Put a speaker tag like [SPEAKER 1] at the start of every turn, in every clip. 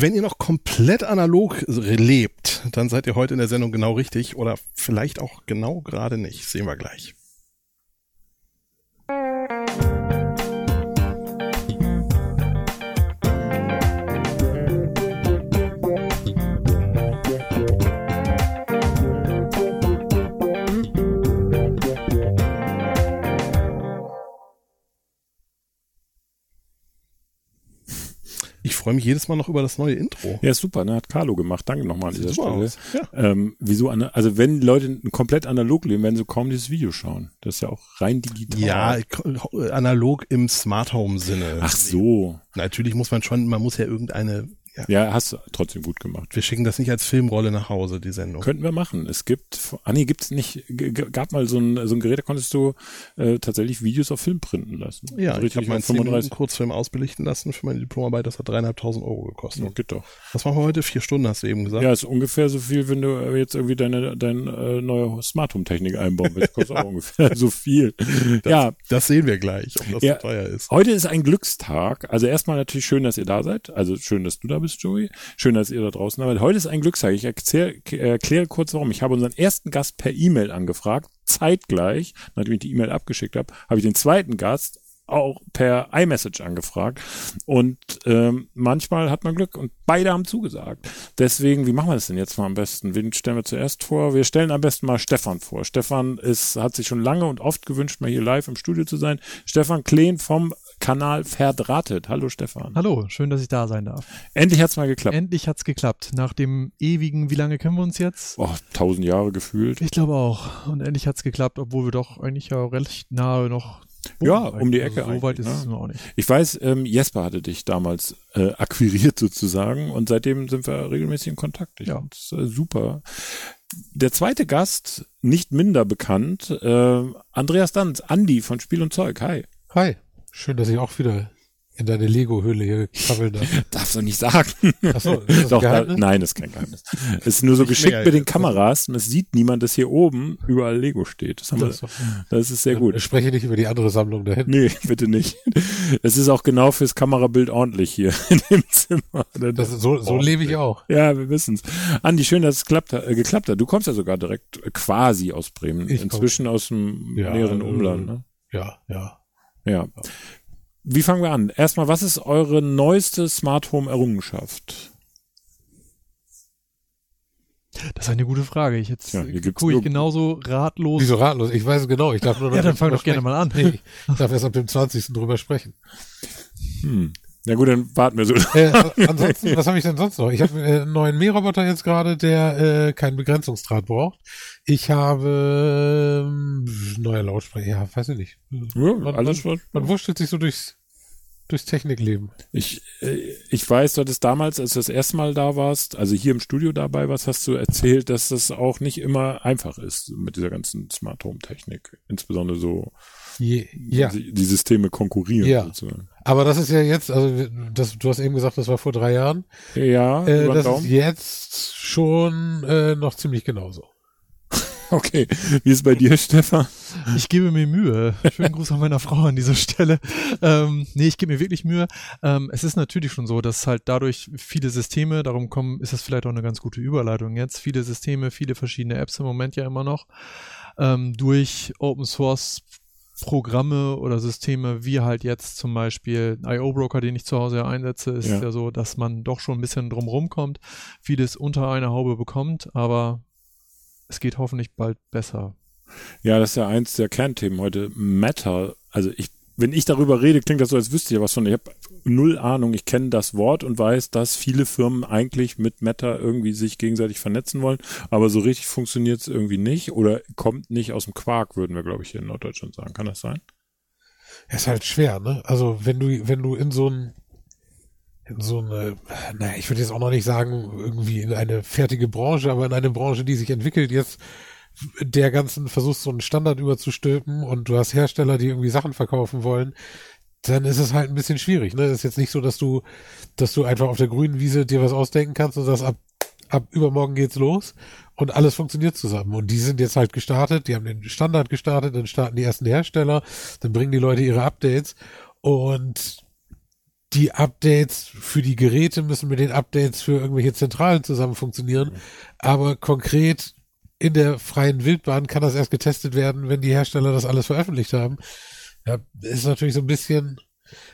[SPEAKER 1] Wenn ihr noch komplett analog lebt, dann seid ihr heute in der Sendung genau richtig oder vielleicht auch genau gerade nicht. Sehen wir gleich. Freue mich jedes Mal noch über das neue Intro.
[SPEAKER 2] Ja, super, ne? Hat Carlo gemacht. Danke nochmal an dieser Stelle. Ja. Ähm, wieso, also wenn Leute komplett analog leben, werden sie kaum dieses Video schauen. Das ist ja auch rein digital.
[SPEAKER 1] Ja, analog im Smart Home Sinne.
[SPEAKER 2] Ach so.
[SPEAKER 1] Natürlich muss man schon, man muss ja irgendeine
[SPEAKER 2] ja. ja, hast du trotzdem gut gemacht.
[SPEAKER 1] Wir schicken das nicht als Filmrolle nach Hause, die Sendung.
[SPEAKER 2] Könnten wir machen. Es gibt, ah nee, gibt's nicht, gab mal so ein, so ein Gerät, da konntest du äh, tatsächlich Videos auf Film printen lassen.
[SPEAKER 1] Ja, also ich habe meinen 35 Kurzfilm ausbelichten lassen für meine Diplomarbeit, das hat dreieinhalbtausend Euro gekostet. Ja,
[SPEAKER 2] geht doch.
[SPEAKER 1] Was machen wir heute? Vier Stunden, hast du eben gesagt.
[SPEAKER 2] Ja, ist ungefähr so viel, wenn du jetzt irgendwie deine, deine äh, neue Smart Home Technik einbauen willst. Kostet auch ungefähr so viel.
[SPEAKER 1] Das, ja. Das sehen wir gleich, ob das ja, so teuer ist.
[SPEAKER 2] Heute ist ein Glückstag. Also erstmal natürlich schön, dass ihr da seid. Also schön, dass du da bist, Joey. Schön, dass ihr da draußen arbeitet. Heute ist ein Glückstag. Ich erkläre, erkläre kurz warum. Ich habe unseren ersten Gast per E-Mail angefragt. Zeitgleich, nachdem ich die E-Mail abgeschickt habe, habe ich den zweiten Gast auch per iMessage angefragt. Und ähm, manchmal hat man Glück und beide haben zugesagt. Deswegen, wie machen wir das denn jetzt mal am besten? Wen stellen wir zuerst vor? Wir stellen am besten mal Stefan vor. Stefan ist, hat sich schon lange und oft gewünscht, mal hier live im Studio zu sein. Stefan Kleen vom Kanal verdrahtet. Hallo Stefan.
[SPEAKER 3] Hallo, schön, dass ich da sein darf.
[SPEAKER 2] Endlich hat's mal geklappt.
[SPEAKER 3] Endlich hat's geklappt. Nach dem ewigen, wie lange kennen wir uns jetzt?
[SPEAKER 2] Oh, tausend Jahre gefühlt.
[SPEAKER 3] Ich glaube auch. Und endlich hat's geklappt, obwohl wir doch eigentlich ja recht nahe noch
[SPEAKER 2] ja, um die Ecke.
[SPEAKER 3] Also so weit ist
[SPEAKER 2] ne?
[SPEAKER 3] es nur auch nicht.
[SPEAKER 2] Ich weiß, ähm, Jesper hatte dich damals äh, akquiriert sozusagen und seitdem sind wir regelmäßig in Kontakt. Ich ja. Das, äh, super. Der zweite Gast, nicht minder bekannt, äh, Andreas Danz, Andi von Spiel und Zeug. Hi.
[SPEAKER 4] Hi. Schön, dass ich auch wieder in deine Lego-Höhle hier krabbeln darf.
[SPEAKER 2] Darfst du nicht sagen. Ach so, ist das Doch, da, nein, das ist kein Geheimnis. Es ist nur so geschickt mit den Kameras und es sieht niemand, dass hier oben überall Lego steht. Das, haben das, wir, das ist sehr gut.
[SPEAKER 4] Ich spreche nicht über die andere Sammlung da hinten.
[SPEAKER 2] Nee, bitte nicht. Es ist auch genau fürs Kamerabild ordentlich hier in dem Zimmer.
[SPEAKER 4] Das so, so lebe ich auch.
[SPEAKER 2] Ja, wir wissen's. Andi, schön, dass es klappt, äh, geklappt hat. Du kommst ja sogar direkt quasi aus Bremen. Ich Inzwischen komm. aus dem ja, näheren Umland. Ne?
[SPEAKER 4] Ja, ja.
[SPEAKER 2] Ja. Wie fangen wir an? Erstmal, was ist eure neueste Smart Home Errungenschaft?
[SPEAKER 3] Das ist eine gute Frage. Ich jetzt ja, gucke ich genauso ratlos.
[SPEAKER 4] Wieso ratlos? Ich weiß es genau. Ich darf nur
[SPEAKER 3] Ja, dann fang doch gerne mal an.
[SPEAKER 4] Nee, ich darf erst ab dem 20. drüber sprechen.
[SPEAKER 2] Hm. Ja gut, dann warten wir so.
[SPEAKER 4] Äh, ansonsten, was habe ich denn sonst noch? Ich habe äh, einen neuen Mähroboter jetzt gerade, der äh, keinen Begrenzungsdraht braucht. Ich habe ähm, neue Lautsprecher, ja, weiß ich nicht.
[SPEAKER 2] Ja, man, alles
[SPEAKER 4] man, man wurschtelt sich so durchs durchs Technikleben.
[SPEAKER 2] Ich, äh, ich weiß, du hattest damals, als du das erste Mal da warst, also hier im Studio dabei warst, hast du erzählt, dass das auch nicht immer einfach ist mit dieser ganzen Smart Home Technik. Insbesondere so
[SPEAKER 4] Je, ja.
[SPEAKER 2] Die, die, Systeme konkurrieren.
[SPEAKER 4] Ja. Sozusagen. Aber das ist ja jetzt, also das, du hast eben gesagt, das war vor drei Jahren.
[SPEAKER 2] Ja.
[SPEAKER 4] Äh, das ist jetzt schon äh, noch ziemlich genauso.
[SPEAKER 2] Okay. Wie ist es bei dir, Stefan?
[SPEAKER 3] Ich gebe mir Mühe. Schönen Gruß an meiner Frau an dieser Stelle. Ähm, nee, ich gebe mir wirklich Mühe. Ähm, es ist natürlich schon so, dass halt dadurch viele Systeme, darum kommen, ist das vielleicht auch eine ganz gute Überleitung jetzt, viele Systeme, viele verschiedene Apps im Moment ja immer noch, ähm, durch Open Source Programme oder Systeme, wie halt jetzt zum Beispiel IO-Broker, den ich zu Hause einsetze, ist ja. ja so, dass man doch schon ein bisschen drumherum kommt, vieles unter einer Haube bekommt, aber es geht hoffentlich bald besser.
[SPEAKER 2] Ja, das ist ja eins der Kernthemen heute. Matter. Also ich wenn ich darüber rede, klingt das so, als wüsste ich ja was von. Ich habe null Ahnung. Ich kenne das Wort und weiß, dass viele Firmen eigentlich mit Meta irgendwie sich gegenseitig vernetzen wollen. Aber so richtig funktioniert es irgendwie nicht oder kommt nicht aus dem Quark, würden wir, glaube ich, hier in Norddeutschland sagen. Kann das sein?
[SPEAKER 4] Es ist halt schwer, ne? Also wenn du, wenn du in so ein in so eine, naja, ich würde jetzt auch noch nicht sagen, irgendwie in eine fertige Branche, aber in eine Branche, die sich entwickelt, jetzt der ganzen versuchst so einen Standard überzustülpen und du hast Hersteller, die irgendwie Sachen verkaufen wollen, dann ist es halt ein bisschen schwierig. Ne? Es ist jetzt nicht so, dass du, dass du einfach auf der grünen Wiese dir was ausdenken kannst und sagst, ab, ab übermorgen geht's los und alles funktioniert zusammen. Und die sind jetzt halt gestartet, die haben den Standard gestartet, dann starten die ersten Hersteller, dann bringen die Leute ihre Updates und die Updates für die Geräte müssen mit den Updates für irgendwelche Zentralen zusammen funktionieren. Aber konkret in der freien Wildbahn kann das erst getestet werden, wenn die Hersteller das alles veröffentlicht haben. Ja, ist natürlich so ein bisschen,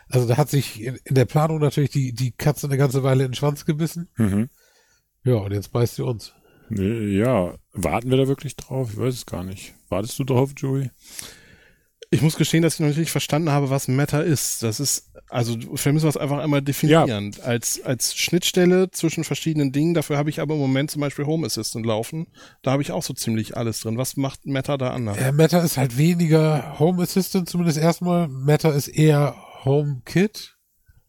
[SPEAKER 4] also da hat sich in, in der Planung natürlich die, die Katze eine ganze Weile in den Schwanz gebissen.
[SPEAKER 2] Mhm.
[SPEAKER 4] Ja, und jetzt beißt sie uns.
[SPEAKER 2] Ja, warten wir da wirklich drauf? Ich weiß es gar nicht. Wartest du drauf, Joey?
[SPEAKER 1] Ich muss gestehen, dass ich noch nicht verstanden habe, was Meta ist. Das ist, also vielleicht müssen wir es einfach einmal definieren. Als, als Schnittstelle zwischen verschiedenen Dingen. Dafür habe ich aber im Moment zum Beispiel Home Assistant laufen. Da habe ich auch so ziemlich alles drin. Was macht Meta da anders?
[SPEAKER 4] Ja, Meta ist halt weniger Home Assistant, zumindest erstmal. Meta ist eher HomeKit,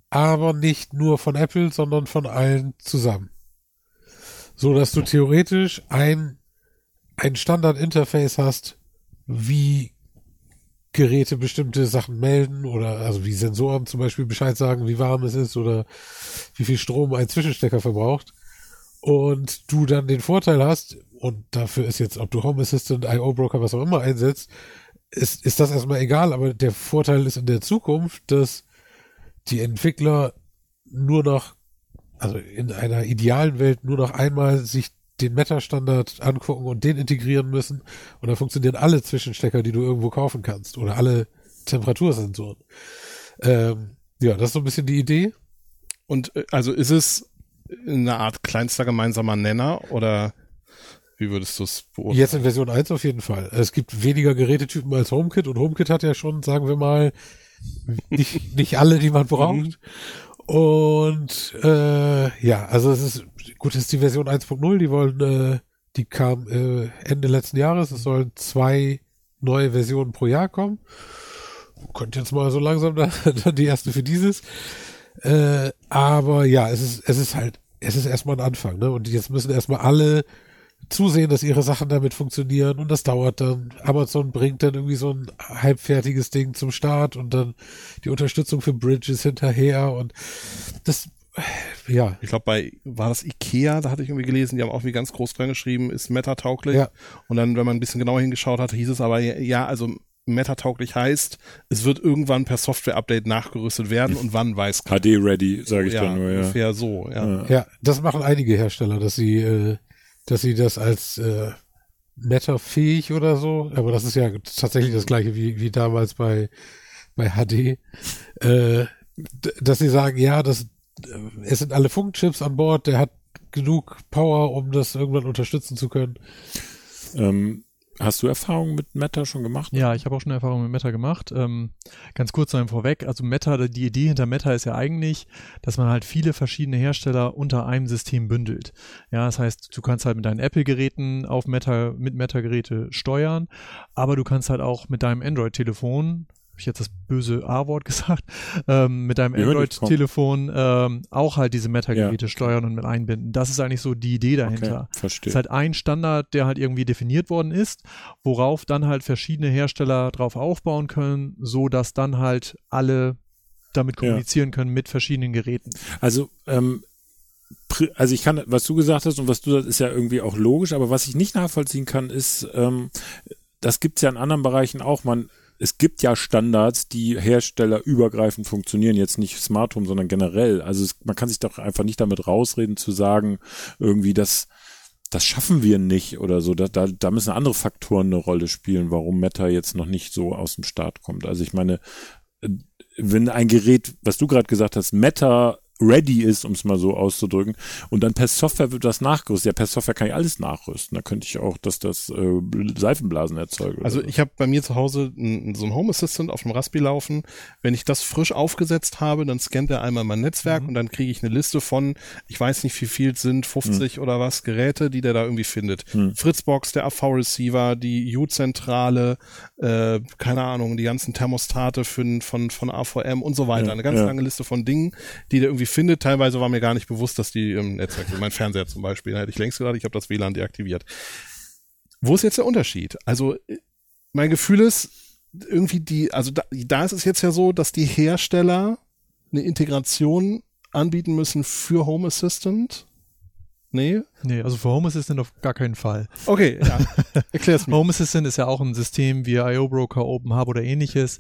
[SPEAKER 4] aber nicht nur von Apple, sondern von allen zusammen. So dass du theoretisch ein, ein Standard-Interface hast, wie Geräte bestimmte Sachen melden oder also wie Sensoren zum Beispiel Bescheid sagen, wie warm es ist oder wie viel Strom ein Zwischenstecker verbraucht. Und du dann den Vorteil hast, und dafür ist jetzt, ob du Home Assistant, IO Broker, was auch immer einsetzt, ist, ist das erstmal egal, aber der Vorteil ist in der Zukunft, dass die Entwickler nur noch, also in einer idealen Welt nur noch einmal sich den Meta-Standard angucken und den integrieren müssen. Und dann funktionieren alle Zwischenstecker, die du irgendwo kaufen kannst. Oder alle Temperatursensoren. Ähm, ja, das ist so ein bisschen die Idee.
[SPEAKER 1] Und äh, also ist es eine Art kleinster gemeinsamer Nenner oder wie würdest du es beurteilen?
[SPEAKER 4] Jetzt in Version 1 auf jeden Fall. Es gibt weniger Gerätetypen als HomeKit und HomeKit hat ja schon, sagen wir mal, nicht, nicht alle, die man braucht. Und äh, ja, also es ist gut, es ist die Version 1.0, die wollen, äh, die kam äh, Ende letzten Jahres, es sollen zwei neue Versionen pro Jahr kommen. Könnte jetzt mal so langsam dann, dann die erste für dieses. Äh, aber ja, es ist, es ist halt, es ist erstmal ein Anfang, ne? Und jetzt müssen erstmal alle zusehen, dass ihre Sachen damit funktionieren und das dauert dann. Amazon bringt dann irgendwie so ein halbfertiges Ding zum Start und dann die Unterstützung für Bridges hinterher und das ja.
[SPEAKER 1] Ich glaube, bei, war das Ikea, da hatte ich irgendwie gelesen, die haben auch wie ganz groß dran geschrieben, ist Meta-tauglich.
[SPEAKER 4] Ja.
[SPEAKER 1] Und dann, wenn man ein bisschen genauer hingeschaut hat, hieß es aber, ja, also Meta-tauglich heißt, es wird irgendwann per Software-Update nachgerüstet werden und wann weiß keiner.
[SPEAKER 2] HD-ready, sage ich
[SPEAKER 1] ja,
[SPEAKER 2] dann nur, ja.
[SPEAKER 1] ungefähr so, ja.
[SPEAKER 2] Ja.
[SPEAKER 4] Ja, das machen einige Hersteller, dass sie, äh, dass sie das als äh, Meta-fähig oder so, aber das ist ja tatsächlich das gleiche wie, wie damals bei, bei HD, äh, dass sie sagen, ja, das, es sind alle Funkchips an Bord, der hat genug Power, um das irgendwann unterstützen zu können.
[SPEAKER 2] Ähm, hast du Erfahrungen mit Meta schon gemacht?
[SPEAKER 3] Ja, ich habe auch schon Erfahrungen mit Meta gemacht. Ähm, ganz kurz noch vorweg, also Meta, die Idee hinter Meta ist ja eigentlich, dass man halt viele verschiedene Hersteller unter einem System bündelt. Ja, das heißt, du kannst halt mit deinen Apple-Geräten auf Meta, mit Meta-Geräte steuern, aber du kannst halt auch mit deinem Android-Telefon habe ich jetzt das böse A-Wort gesagt, ähm, mit deinem
[SPEAKER 2] Ja,
[SPEAKER 3] Android-Telefon ähm, auch halt diese Meta-Geräte
[SPEAKER 2] Ja.
[SPEAKER 3] steuern und mit einbinden. Das ist eigentlich so die Idee dahinter.
[SPEAKER 2] Okay, verstehe.
[SPEAKER 3] ist halt ein Standard, der halt irgendwie definiert worden ist, worauf dann halt verschiedene Hersteller drauf aufbauen können, so dass dann halt alle damit
[SPEAKER 2] Ja.
[SPEAKER 3] kommunizieren können mit verschiedenen Geräten.
[SPEAKER 2] Also, ähm, also ich kann, was du gesagt hast und was du sagst, ist ja irgendwie auch logisch, aber was ich nicht nachvollziehen kann, ist, ähm, das gibt's ja in anderen Bereichen auch, man, es gibt ja Standards, die herstellerübergreifend funktionieren, jetzt nicht Smart Home, sondern generell. Also es, man kann sich doch einfach nicht damit rausreden zu sagen, irgendwie das, das schaffen wir nicht oder so. Da, da, da müssen andere Faktoren eine Rolle spielen, warum Meta jetzt noch nicht so aus dem Start kommt. Also ich meine, äh, wenn ein Gerät, was du gerade gesagt hast, Meta ready ist, um es mal so auszudrücken, und dann per Software wird das nachgerüstet. Ja, per Software kann ich alles nachrüsten. Da könnte ich auch, dass das äh, Seifenblasen erzeugt.
[SPEAKER 1] Also
[SPEAKER 2] so.
[SPEAKER 1] ich habe bei mir zu Hause n- so ein Home Assistant auf dem Raspi laufen. Wenn ich das frisch aufgesetzt habe, dann scannt er einmal mein Netzwerk und dann kriege ich eine Liste von, ich weiß nicht wie viel es sind, 50 oder was Geräte, die der da irgendwie findet. Fritzbox, der AV-Receiver, die U-Zentrale, äh, keine Ahnung, die ganzen Thermostate für, von, von AVM und so weiter.
[SPEAKER 2] Ja,
[SPEAKER 1] Eine ganz
[SPEAKER 2] ja.
[SPEAKER 1] lange Liste von Dingen, die der irgendwie findet. Teilweise war mir gar nicht bewusst, dass die im Netzwerk sind. Mein Fernseher zum Beispiel, da hätte ich längst gedacht, ich habe das WLAN deaktiviert. Wo ist jetzt der Unterschied? Also mein Gefühl ist irgendwie die, also da, da ist es jetzt ja so, dass die Hersteller eine Integration anbieten müssen für Home Assistant. Nee,
[SPEAKER 3] Nee, also für Home Assistant auf gar keinen Fall.
[SPEAKER 1] Okay, ja. Erklär's mir.
[SPEAKER 3] Home Assistant ist ja auch ein System wie IO Broker, Open Hub oder ähnliches,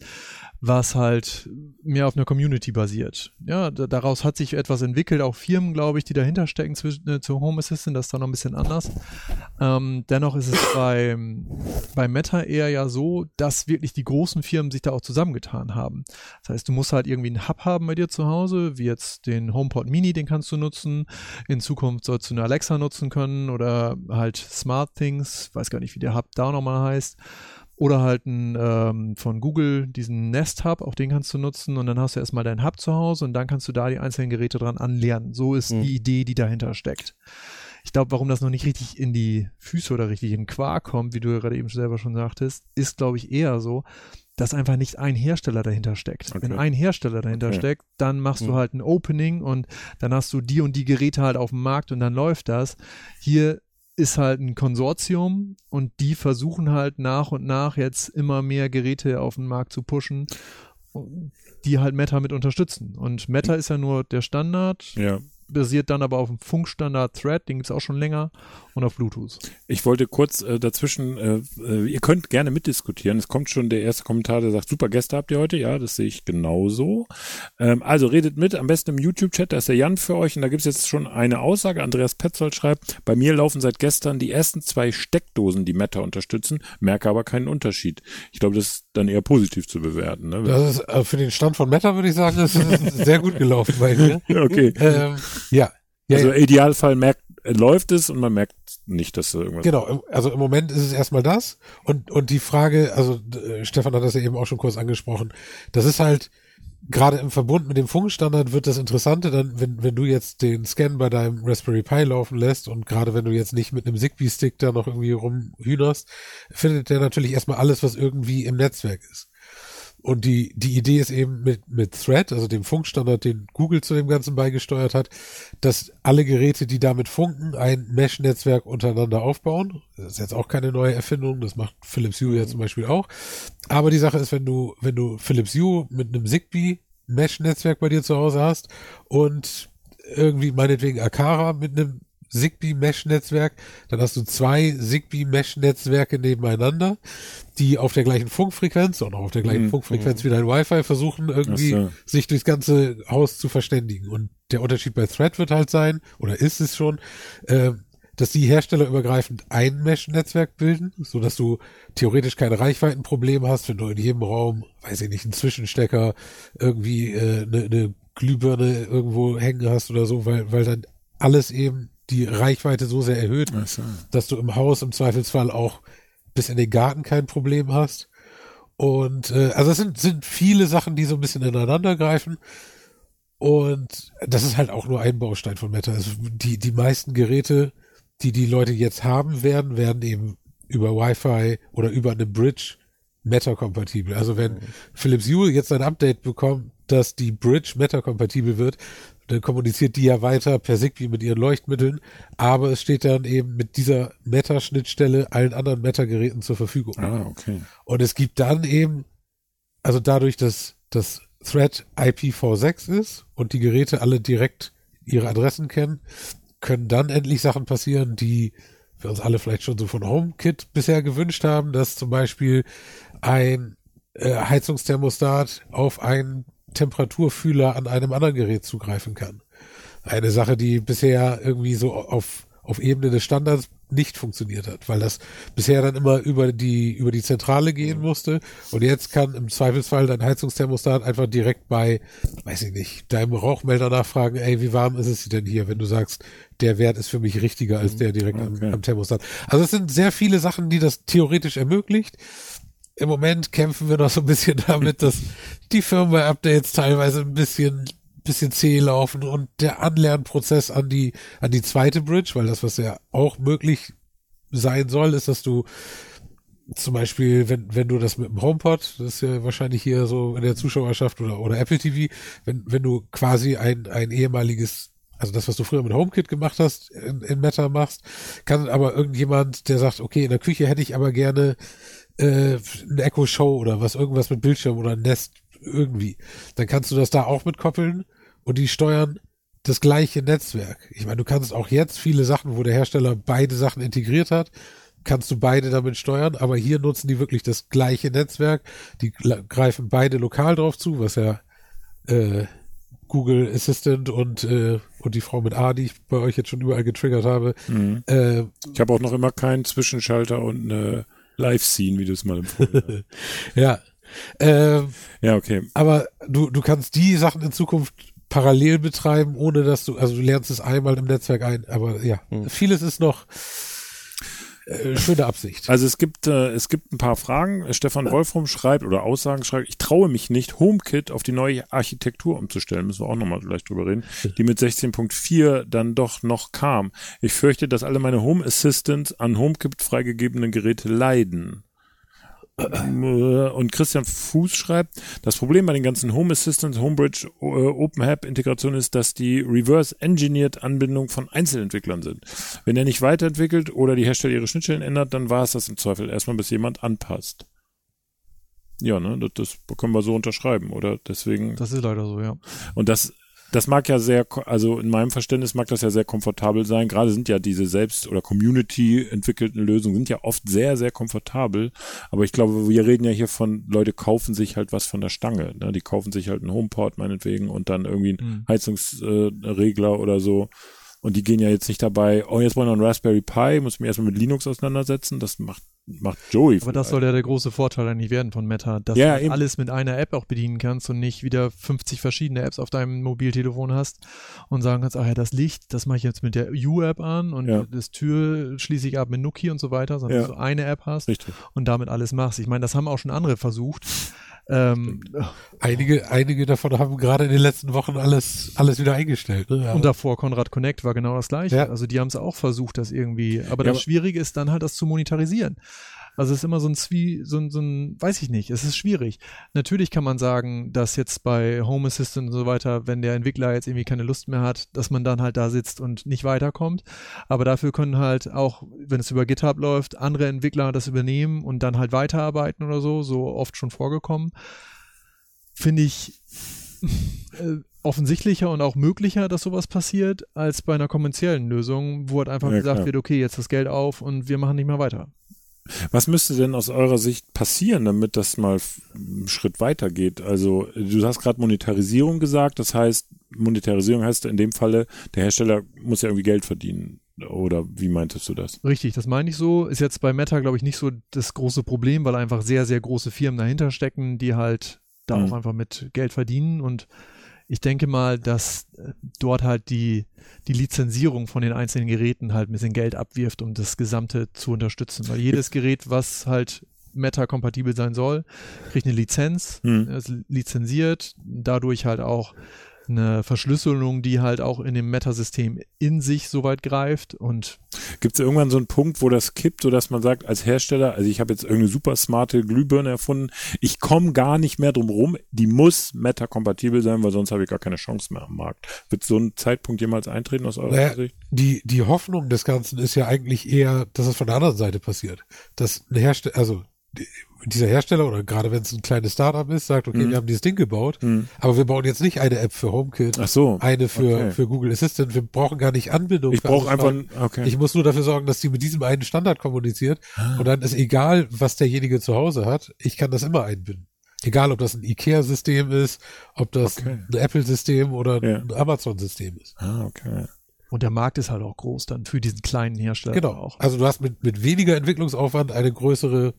[SPEAKER 3] was halt mehr auf einer Community basiert. Ja, da, daraus hat sich etwas entwickelt, auch Firmen, glaube ich, die dahinter stecken zwischen, äh, zu Home Assistant, das ist da noch ein bisschen anders. Ähm, dennoch ist es bei, bei Meta eher ja so, dass wirklich die großen Firmen sich da auch zusammengetan haben. Das heißt, du musst halt irgendwie einen Hub haben bei dir zu Hause, wie jetzt den HomePod Mini, den kannst du nutzen. In Zukunft sollst du eine Alexa nutzen können oder halt Smart Things, weiß gar nicht, wie der Hub da nochmal heißt. Oder halt ein, ähm, von Google diesen Nest Hub, auch den kannst du nutzen und dann hast du erstmal deinen Hub zu Hause und dann kannst du da die einzelnen Geräte dran anlernen. So ist
[SPEAKER 1] Mhm.
[SPEAKER 3] die Idee, die dahinter steckt. Ich glaube, warum das noch nicht richtig in die Füße oder richtig in Quark kommt, wie du ja gerade eben selber schon sagtest, ist, glaube ich, eher so, dass einfach nicht ein Hersteller dahinter steckt.
[SPEAKER 2] Okay.
[SPEAKER 3] Wenn ein Hersteller dahinter
[SPEAKER 2] Okay.
[SPEAKER 3] steckt, dann machst du
[SPEAKER 1] Mhm.
[SPEAKER 3] halt ein Opening und dann hast du die und die Geräte halt auf dem Markt und dann läuft das. Hier ist halt ein Konsortium und die versuchen halt nach und nach jetzt immer mehr Geräte auf den Markt zu pushen, die halt Meta mit unterstützen. Und Meta ist ja nur der Standard,
[SPEAKER 2] Ja.
[SPEAKER 3] Basiert dann aber auf dem Funkstandard Thread, den gibt's auch schon länger, und auf Bluetooth.
[SPEAKER 2] Ich wollte kurz äh, dazwischen, äh, äh, ihr könnt gerne mitdiskutieren. Es kommt schon der erste Kommentar, der sagt, super Gäste habt ihr heute. Ja, das sehe ich genauso. Ähm, also redet mit, am besten im YouTube-Chat, da ist der Jan für euch. Und da gibt es jetzt schon eine Aussage. Andreas Petzold schreibt, bei mir laufen seit gestern die ersten zwei Steckdosen, die Meta unterstützen, merke aber keinen Unterschied. Ich glaube, das ist dann eher positiv zu bewerten. Ne?
[SPEAKER 4] Das ist äh, für den Stand von Meta würde ich sagen, das ist sehr gut gelaufen bei mir.
[SPEAKER 2] okay.
[SPEAKER 4] Ähm, ja. Ja,
[SPEAKER 2] Also
[SPEAKER 4] ja.
[SPEAKER 2] Idealfall merkt, läuft es und man merkt nicht, dass da irgendwas
[SPEAKER 4] Genau, also im Moment ist es erstmal das und und die Frage, also äh, Stefan hat das ja eben auch schon kurz angesprochen, das ist halt gerade im Verbund mit dem Funkstandard wird das Interessante dann, wenn wenn du jetzt den Scan bei deinem Raspberry Pi laufen lässt und gerade wenn du jetzt nicht mit einem Zigbee-Stick da noch irgendwie rumhühnerst, findet der natürlich erstmal alles, was irgendwie im Netzwerk ist. Und die, die Idee ist eben mit, mit Thread, also dem Funkstandard, den Google zu dem Ganzen beigesteuert hat, dass alle Geräte, die damit funken, ein Mesh-Netzwerk untereinander aufbauen. Das ist jetzt auch keine neue Erfindung, das macht Philips Hue ja zum Beispiel auch. Aber die Sache ist, wenn du, wenn du Philips Hue mit einem Zigbee Mesh-Netzwerk bei dir zu Hause hast und irgendwie meinetwegen Akara mit einem Zigbee Mesh-Netzwerk, dann hast du zwei Zigbee Mesh-Netzwerke nebeneinander, die auf der gleichen Funkfrequenz und auch auf der gleichen
[SPEAKER 2] Mhm.
[SPEAKER 4] Funkfrequenz wie dein Wi-Fi versuchen irgendwie
[SPEAKER 2] so.
[SPEAKER 4] sich durchs ganze Haus zu verständigen. Und der Unterschied bei Thread wird halt sein, oder ist es schon, äh, dass die herstellerübergreifend ein Mesh-Netzwerk bilden, so dass du theoretisch keine Reichweitenprobleme hast, wenn du in jedem Raum, weiß ich nicht, einen Zwischenstecker, irgendwie äh, eine, eine Glühbirne irgendwo hängen hast oder so, weil, weil dann alles eben die Reichweite so sehr erhöht,
[SPEAKER 2] so.
[SPEAKER 4] dass du im Haus im Zweifelsfall auch bis in den Garten kein Problem hast. Und äh, also es sind, sind viele Sachen, die so ein bisschen ineinander greifen. Und das ist halt auch nur ein Baustein von Meta. Also die, die meisten Geräte, die die Leute jetzt haben werden, werden eben über Wi-Fi oder über eine Bridge Meta-kompatibel. Also wenn Philips Hue jetzt ein Update bekommt, dass die Bridge Meta-kompatibel wird, dann kommuniziert die ja weiter per Zigbee mit ihren Leuchtmitteln, aber es steht dann eben mit dieser Meta-Schnittstelle allen anderen Meta-Geräten zur Verfügung.
[SPEAKER 2] Ah, okay.
[SPEAKER 4] Und es gibt dann eben, also dadurch, dass das Thread IPv6 ist und die Geräte alle direkt ihre Adressen kennen, können dann endlich Sachen passieren, die wir uns alle vielleicht schon so von HomeKit bisher gewünscht haben, dass zum Beispiel ein äh, Heizungsthermostat auf einen Temperaturfühler an einem anderen Gerät zugreifen kann. Eine Sache, die bisher irgendwie so auf, auf Ebene des Standards nicht funktioniert hat, weil das bisher dann immer über die, über die Zentrale gehen musste. Und jetzt kann im Zweifelsfall dein Heizungsthermostat einfach direkt bei, weiß ich nicht, deinem Rauchmelder nachfragen, ey, wie warm ist es denn hier, wenn du sagst, der Wert ist für mich richtiger als der direkt am,
[SPEAKER 2] Okay.
[SPEAKER 4] am Thermostat. Also es sind sehr viele Sachen, die das theoretisch ermöglicht. Im Moment kämpfen wir noch so ein bisschen damit, dass die Firmware-Updates teilweise ein bisschen bisschen zäh laufen und der Anlernprozess an die an die zweite Bridge, weil das was ja auch möglich sein soll, ist, dass du zum Beispiel, wenn, wenn du das mit dem HomePod, das ist ja wahrscheinlich hier so in der Zuschauerschaft oder, oder Apple TV, wenn, wenn du quasi ein, ein ehemaliges, also das, was du früher mit HomeKit gemacht hast, in, in Meta machst, kann aber irgendjemand, der sagt, okay, in der Küche hätte ich aber gerne äh, eine Echo Show oder was, irgendwas mit Bildschirm oder ein Nest irgendwie, dann kannst du das da auch mit koppeln und die steuern das gleiche Netzwerk. Ich meine, du kannst auch jetzt viele Sachen, wo der Hersteller beide Sachen integriert hat, kannst du beide damit steuern, aber hier nutzen die wirklich das gleiche Netzwerk. Die greifen beide lokal drauf zu, was ja äh, Google Assistant und äh, und die Frau mit A, die ich bei euch jetzt schon überall getriggert habe,
[SPEAKER 2] Mhm.
[SPEAKER 4] äh,
[SPEAKER 2] Ich habe auch noch immer keinen Zwischenschalter und eine Live-Scene, wie du es mal empfohlen hast.
[SPEAKER 4] ja. Ähm,
[SPEAKER 2] Ja, okay.
[SPEAKER 4] aber du, du kannst die Sachen in Zukunft parallel betreiben, ohne dass du, also du lernst es einmal im Netzwerk ein, aber ja, vieles ist noch schöne Absicht.
[SPEAKER 2] Also es gibt, äh, es gibt ein paar Fragen. Stefan Wolfram schreibt oder Aussagen schreibt, ich traue mich nicht, HomeKit auf die neue Architektur umzustellen. Müssen wir auch nochmal vielleicht drüber reden. Die mit 16.4 dann doch noch kam. Ich fürchte, dass alle meine Home Assistants an HomeKit freigegebenen Geräte leiden. Und Christian Fuß schreibt, das Problem bei den ganzen Home Assistants, Homebridge, äh, OpenHAB Integration ist, dass die reverse engineered Anbindung von Einzelentwicklern sind. Wenn er nicht weiterentwickelt oder die Hersteller ihre Schnittstellen ändert, dann war es das im Zweifel erstmal, bis jemand anpasst. Ja, ne, das, das können wir so unterschreiben, oder? Deswegen.
[SPEAKER 3] Das ist leider so, ja.
[SPEAKER 2] Und das, das mag ja sehr, also in meinem Verständnis mag das ja sehr komfortabel sein. Gerade sind ja diese selbst- oder Community entwickelten Lösungen sind ja oft sehr, sehr komfortabel. Aber ich glaube, wir reden ja hier von, Leute kaufen sich halt was von der Stange. Ne? Die kaufen sich halt einen HomePod meinetwegen und dann irgendwie einen
[SPEAKER 3] Mhm.
[SPEAKER 2] Heizungsregler Regler oder so. Und die gehen ja jetzt nicht dabei, oh, jetzt wollen wir einen Raspberry Pi, muss mich erstmal mit Linux auseinandersetzen. Das macht, macht Joey.
[SPEAKER 3] Aber das soll ja der große Vorteil eigentlich werden von Meta, dass
[SPEAKER 2] Ja,
[SPEAKER 3] du
[SPEAKER 2] eben.
[SPEAKER 3] alles mit einer App auch bedienen kannst und nicht wieder 50 verschiedene Apps auf deinem Mobiltelefon hast und sagen kannst, ach ja, das Licht, das mache ich jetzt mit der U-App an und
[SPEAKER 2] Ja.
[SPEAKER 3] das Tür schließe ich ab mit Nuki und so weiter, sondern
[SPEAKER 2] Ja.
[SPEAKER 3] dass du eine App hast
[SPEAKER 2] Richtig.
[SPEAKER 3] und damit alles machst. Ich meine, das haben auch schon andere versucht. Ähm,
[SPEAKER 4] Einige, einige davon haben gerade in den letzten Wochen alles, alles wieder eingestellt. Ne?
[SPEAKER 3] und davor Konrad Connect war genau das gleiche.
[SPEAKER 4] Ja.
[SPEAKER 3] Also die haben es auch versucht, das irgendwie. Aber
[SPEAKER 2] Ja,
[SPEAKER 3] das Schwierige ist dann halt, das zu monetarisieren. Also es ist immer so ein Zwie, so ein, so ein, weiß ich nicht, es ist schwierig. Natürlich kann man sagen, dass jetzt bei Home Assistant und so weiter, wenn der Entwickler jetzt irgendwie keine Lust mehr hat, dass man dann halt da sitzt und nicht weiterkommt. Aber dafür können halt auch, wenn es über GitHub läuft, andere Entwickler das übernehmen und dann halt weiterarbeiten oder so, so oft schon vorgekommen. Finde ich äh, offensichtlicher und auch möglicher, dass sowas passiert, als bei einer kommerziellen Lösung, wo halt einfach
[SPEAKER 2] Ja,
[SPEAKER 3] gesagt
[SPEAKER 2] klar.
[SPEAKER 3] wird, okay, jetzt das Geld auf und wir machen nicht mehr weiter.
[SPEAKER 2] Was müsste denn aus eurer Sicht passieren, damit das mal einen Schritt weiter geht? Also, du hast gerade Monetarisierung gesagt, das heißt, Monetarisierung heißt in dem Falle, der Hersteller muss ja irgendwie Geld verdienen. Oder wie meintest du das?
[SPEAKER 3] Richtig, das meine ich so. Ist jetzt bei Meta, glaube ich, nicht so das große Problem, weil einfach sehr, sehr große Firmen dahinter stecken, die halt da
[SPEAKER 2] Mhm.
[SPEAKER 3] auch einfach mit Geld verdienen. Und ich denke mal, dass äh, dort halt die, die Lizenzierung von den einzelnen Geräten halt ein bisschen Geld abwirft, um das Gesamte zu unterstützen. Weil jedes Gerät, was halt Meta-kompatibel sein soll, kriegt eine Lizenz,
[SPEAKER 2] Hm.
[SPEAKER 3] ist lizenziert, dadurch halt auch eine Verschlüsselung, die halt auch in dem Meta-System in sich soweit greift und
[SPEAKER 2] Gibt es irgendwann so einen Punkt, wo das kippt, sodass man sagt, als Hersteller, also ich habe jetzt irgendeine super smarte Glühbirne erfunden, ich komme gar nicht mehr drum rum, die muss Meta-kompatibel sein, weil sonst habe ich gar keine Chance mehr am Markt. Wird so ein Zeitpunkt jemals eintreten aus eurer
[SPEAKER 4] Naja,
[SPEAKER 2] Sicht?
[SPEAKER 4] die, die Hoffnung des Ganzen ist ja eigentlich eher, dass es von der anderen Seite passiert. Dass ein Hersteller, also dieser Hersteller oder gerade wenn es ein kleines Startup ist, sagt, okay,
[SPEAKER 2] Mhm.
[SPEAKER 4] wir haben dieses Ding gebaut,
[SPEAKER 2] Hm.
[SPEAKER 4] aber wir bauen jetzt nicht eine App für HomeKit,
[SPEAKER 2] Ach so.
[SPEAKER 4] eine für,
[SPEAKER 2] okay.
[SPEAKER 4] für Google Assistant, wir brauchen gar nicht Anbindung.
[SPEAKER 2] Ich brauche einfach, okay.
[SPEAKER 4] Ich muss nur dafür sorgen, dass die mit diesem einen Standard kommuniziert
[SPEAKER 2] Ah.
[SPEAKER 4] und dann ist egal, was derjenige zu Hause hat, ich kann das immer einbinden. Egal, ob das ein IKEA-System ist, ob das
[SPEAKER 2] Okay.
[SPEAKER 4] ein Apple-System oder
[SPEAKER 2] Ja.
[SPEAKER 4] ein Amazon-System ist.
[SPEAKER 2] ah, okay.
[SPEAKER 3] Und der Markt ist halt auch groß dann für diesen kleinen Hersteller
[SPEAKER 4] Genau.
[SPEAKER 3] auch.
[SPEAKER 4] Also du hast mit, mit weniger Entwicklungsaufwand eine größere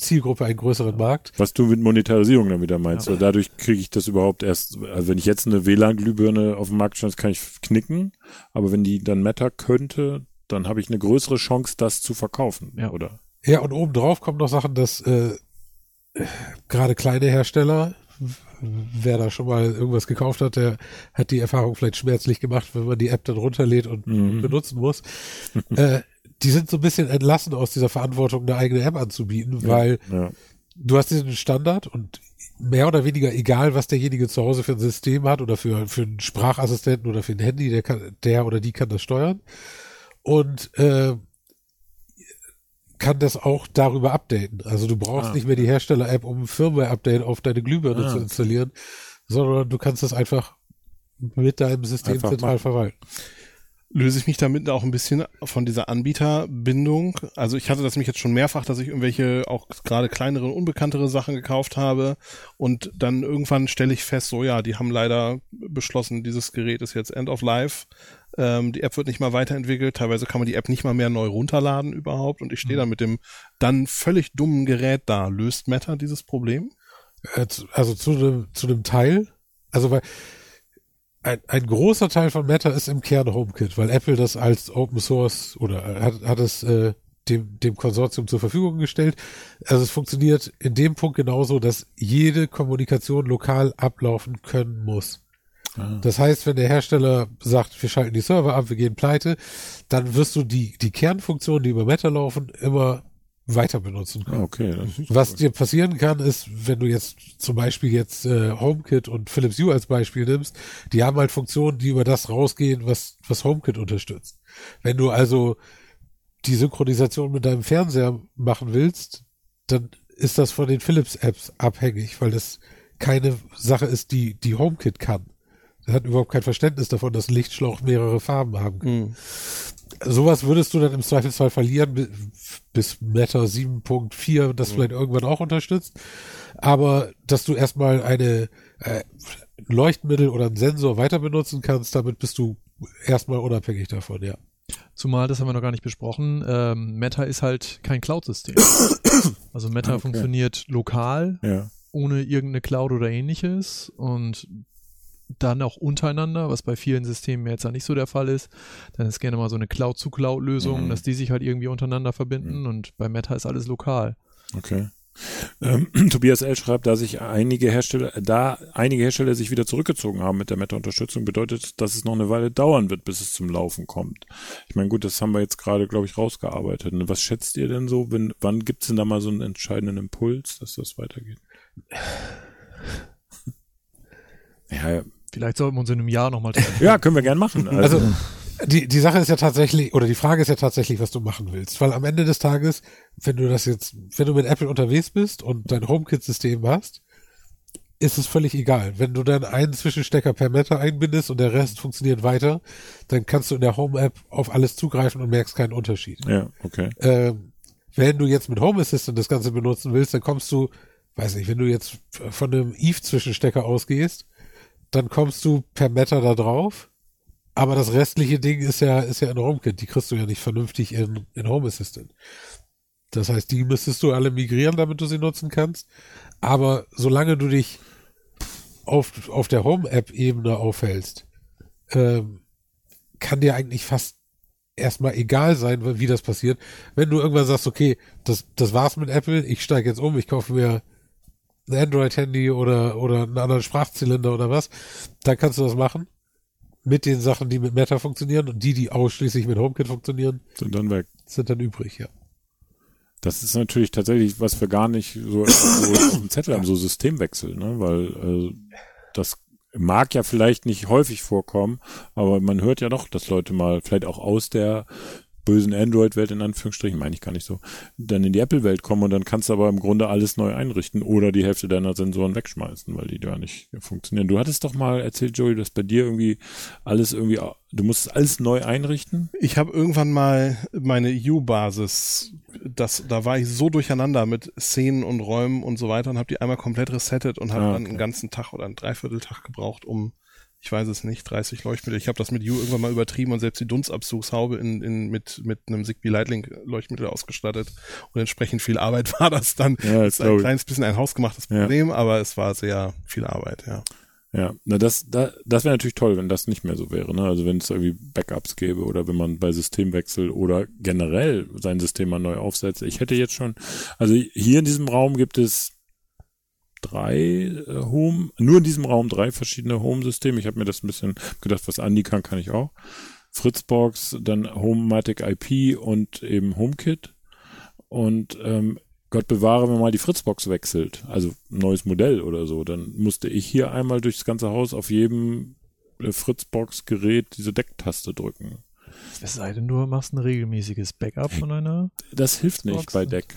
[SPEAKER 4] Zielgruppe, einen größeren Markt.
[SPEAKER 2] Was du mit Monetarisierung dann wieder meinst.
[SPEAKER 3] Ja.
[SPEAKER 2] Dadurch kriege ich das überhaupt erst, also wenn ich jetzt eine WLAN-Glühbirne auf dem Markt stelle, kann ich knicken, aber wenn die dann Meta könnte, dann habe ich eine größere Chance, das zu verkaufen,
[SPEAKER 3] Ja.
[SPEAKER 2] oder?
[SPEAKER 4] Ja, und obendrauf kommen noch Sachen, dass äh, gerade kleine Hersteller, wer da schon mal irgendwas gekauft hat, der hat die Erfahrung vielleicht schmerzlich gemacht, wenn man die App dann runterlädt und
[SPEAKER 2] Mhm.
[SPEAKER 4] benutzen muss. äh, die sind so ein bisschen entlassen aus dieser Verantwortung, eine eigene App anzubieten, weil
[SPEAKER 2] Ja.
[SPEAKER 4] du hast diesen Standard und mehr oder weniger egal, was derjenige zu Hause für ein System hat oder für, für einen Sprachassistenten oder für ein Handy, der kann, der oder die kann das steuern und äh, kann das auch darüber updaten. Also du brauchst
[SPEAKER 2] Ah.
[SPEAKER 4] nicht mehr die Hersteller-App, um ein Firmware-Update auf deine Glühbirne
[SPEAKER 2] Ah,
[SPEAKER 4] zu installieren, sondern du kannst das einfach mit deinem System
[SPEAKER 2] Einfach
[SPEAKER 4] zentral
[SPEAKER 2] machen.
[SPEAKER 4] verwalten.
[SPEAKER 1] Löse ich mich damit auch ein bisschen von dieser Anbieterbindung. Also ich hatte das mich jetzt schon mehrfach, dass ich irgendwelche auch gerade kleinere, unbekanntere Sachen gekauft habe und dann irgendwann stelle ich fest, so ja, die haben leider beschlossen, dieses Gerät ist jetzt End of Life. Ähm, die App wird nicht mal weiterentwickelt. Teilweise kann man die App nicht mal mehr neu runterladen überhaupt und ich stehe dann mit dem dann völlig dummen Gerät da. Löst Meta dieses Problem?
[SPEAKER 4] Äh, Also zu dem, zu dem Teil, also weil ein, ein großer Teil von Meta ist im Kern HomeKit, weil Apple das als Open Source oder äh, hat, hat es äh, dem, dem Konsortium zur Verfügung gestellt. Also es funktioniert in dem Punkt genauso, dass jede Kommunikation lokal ablaufen können muss. Das heißt, wenn der Hersteller sagt, wir schalten die Server ab, wir gehen pleite, dann wirst du die, die Kernfunktionen, die über Meta laufen, immer weiter benutzen können.
[SPEAKER 2] Ah, okay.
[SPEAKER 4] Was dir passieren kann, ist, wenn du jetzt zum Beispiel jetzt äh, HomeKit und Philips Hue als Beispiel nimmst, die haben halt Funktionen, die über das rausgehen, was, was HomeKit unterstützt. Wenn du also die Synchronisation mit deinem Fernseher machen willst, dann ist das von den Philips-Apps abhängig, weil das keine Sache ist, die, die HomeKit kann. Er hat überhaupt kein Verständnis davon, dass ein Lichtschlauch mehrere Farben haben kann
[SPEAKER 1] Hm.
[SPEAKER 4] Sowas würdest du dann im Zweifelsfall verlieren bi- bis Meta 7.4 das vielleicht irgendwann auch unterstützt. Aber dass du erstmal eine äh, Leuchtmittel oder einen Sensor weiter benutzen kannst, damit bist du erstmal unabhängig davon, ja.
[SPEAKER 3] Zumal, das haben wir noch gar nicht besprochen, ähm, Meta ist halt kein Cloud-System. Also Meta
[SPEAKER 2] Okay.
[SPEAKER 3] funktioniert lokal,
[SPEAKER 2] ja.
[SPEAKER 3] ohne irgendeine Cloud oder ähnliches und dann auch untereinander, was bei vielen Systemen jetzt ja nicht so der Fall ist. Dann ist gerne mal so eine Cloud-zu-Cloud-Lösung,
[SPEAKER 2] Mhm.
[SPEAKER 3] dass die sich halt irgendwie untereinander verbinden und bei Meta ist alles lokal.
[SPEAKER 2] Okay. Ähm, Tobias L. schreibt, da sich einige Hersteller, da einige Hersteller sich wieder zurückgezogen haben mit der Meta-Unterstützung, bedeutet, dass es noch eine Weile dauern wird, bis es zum Laufen kommt. Ich meine, gut, das haben wir jetzt gerade, glaube ich, rausgearbeitet. Und Was schätzt ihr denn so? Wenn, wann gibt es denn da mal so einen entscheidenden Impuls, dass das weitergeht? Ja,
[SPEAKER 3] Vielleicht sollten wir uns in einem Jahr nochmal treffen.
[SPEAKER 2] ja, können wir gern machen.
[SPEAKER 4] Also die, die Sache ist ja tatsächlich, oder die Frage ist ja tatsächlich, was du machen willst. Weil am Ende des Tages, wenn du das jetzt, wenn du mit Apple unterwegs bist und dein HomeKit-System hast, ist es völlig egal. Wenn du dann einen Zwischenstecker per Meta einbindest und der Rest funktioniert weiter, dann kannst du in der Home-App auf alles zugreifen und merkst keinen Unterschied.
[SPEAKER 2] ja, okay.
[SPEAKER 4] Ähm, wenn du jetzt mit Home Assistant das Ganze benutzen willst, dann kommst du, weiß nicht, wenn du jetzt von einem Eve-Zwischenstecker ausgehst, dann kommst du per Meta da drauf. Aber das restliche Ding ist ja, ist ja in HomeKit. Die kriegst du ja nicht vernünftig in, in Home Assistant. Das heißt, die müsstest du alle migrieren, damit du sie nutzen kannst. Aber solange du dich auf, auf der Home-App-Ebene aufhältst, ähm, kann dir eigentlich fast erstmal egal sein, wie das passiert. Wenn du irgendwann sagst, okay, das, das war's mit Apple, ich steige jetzt um, ich kaufe mir ein Android-Handy oder, oder einen anderen Sprachzylinder oder was, dann kannst du das machen. Mit den Sachen, die mit Meta funktionieren und die, die ausschließlich mit HomeKit funktionieren,
[SPEAKER 2] Sind dann weg.
[SPEAKER 4] sind dann übrig, ja.
[SPEAKER 2] Das ist natürlich tatsächlich, was wir gar nicht so, so dem Zettel haben, so Systemwechsel, ne? Weil äh, das mag ja vielleicht nicht häufig vorkommen, aber man hört ja doch, dass Leute mal vielleicht auch aus der bösen Android-Welt in Anführungsstrichen, meine ich gar nicht so, dann in die Apple-Welt kommen und dann kannst du aber im Grunde alles neu einrichten oder die Hälfte deiner Sensoren wegschmeißen, weil die gar nicht funktionieren. Du hattest doch mal erzählt, Joey, dass bei dir irgendwie alles irgendwie, du musst alles neu einrichten.
[SPEAKER 1] Ich habe irgendwann mal meine U-Basis, das, da war ich so durcheinander mit Szenen und Räumen und so weiter und habe die einmal komplett resettet und habe
[SPEAKER 2] Ah,
[SPEAKER 1] dann
[SPEAKER 2] okay.
[SPEAKER 1] einen ganzen Tag oder einen Dreivierteltag gebraucht, um, ich weiß es nicht, 30 Leuchtmittel. Ich habe das mit U irgendwann mal übertrieben und selbst die Dunstabzugshaube in, in, mit, mit einem Zigbee Lightlink Leuchtmittel ausgestattet und entsprechend viel Arbeit war das dann.
[SPEAKER 2] Ja,
[SPEAKER 1] das ist ein kleines bisschen ein hausgemachtes
[SPEAKER 2] Ja.
[SPEAKER 1] Problem, aber es war sehr viel Arbeit, ja.
[SPEAKER 2] Ja, na das, da, das wäre natürlich toll, wenn das nicht mehr so wäre. Ne? Also wenn es irgendwie Backups gäbe oder wenn man bei Systemwechsel oder generell sein System mal neu aufsetzt. Ich hätte jetzt schon, also hier in diesem Raum gibt es drei äh, Home, nur in diesem Raum drei verschiedene Home-Systeme. Ich habe mir das ein bisschen gedacht, was Andi kann, kann ich auch. Fritzbox, dann Homematic IP und eben HomeKit. Und ähm, Gott bewahre, wenn mal die Fritzbox wechselt, also ein neues Modell oder so, dann musste ich hier einmal durchs ganze Haus auf jedem äh, Fritzbox-Gerät diese Decktaste drücken.
[SPEAKER 3] Es sei denn, du machst ein regelmäßiges Backup von einer.
[SPEAKER 2] Das hilft nicht
[SPEAKER 3] Box
[SPEAKER 2] bei
[SPEAKER 3] und-
[SPEAKER 2] Deck.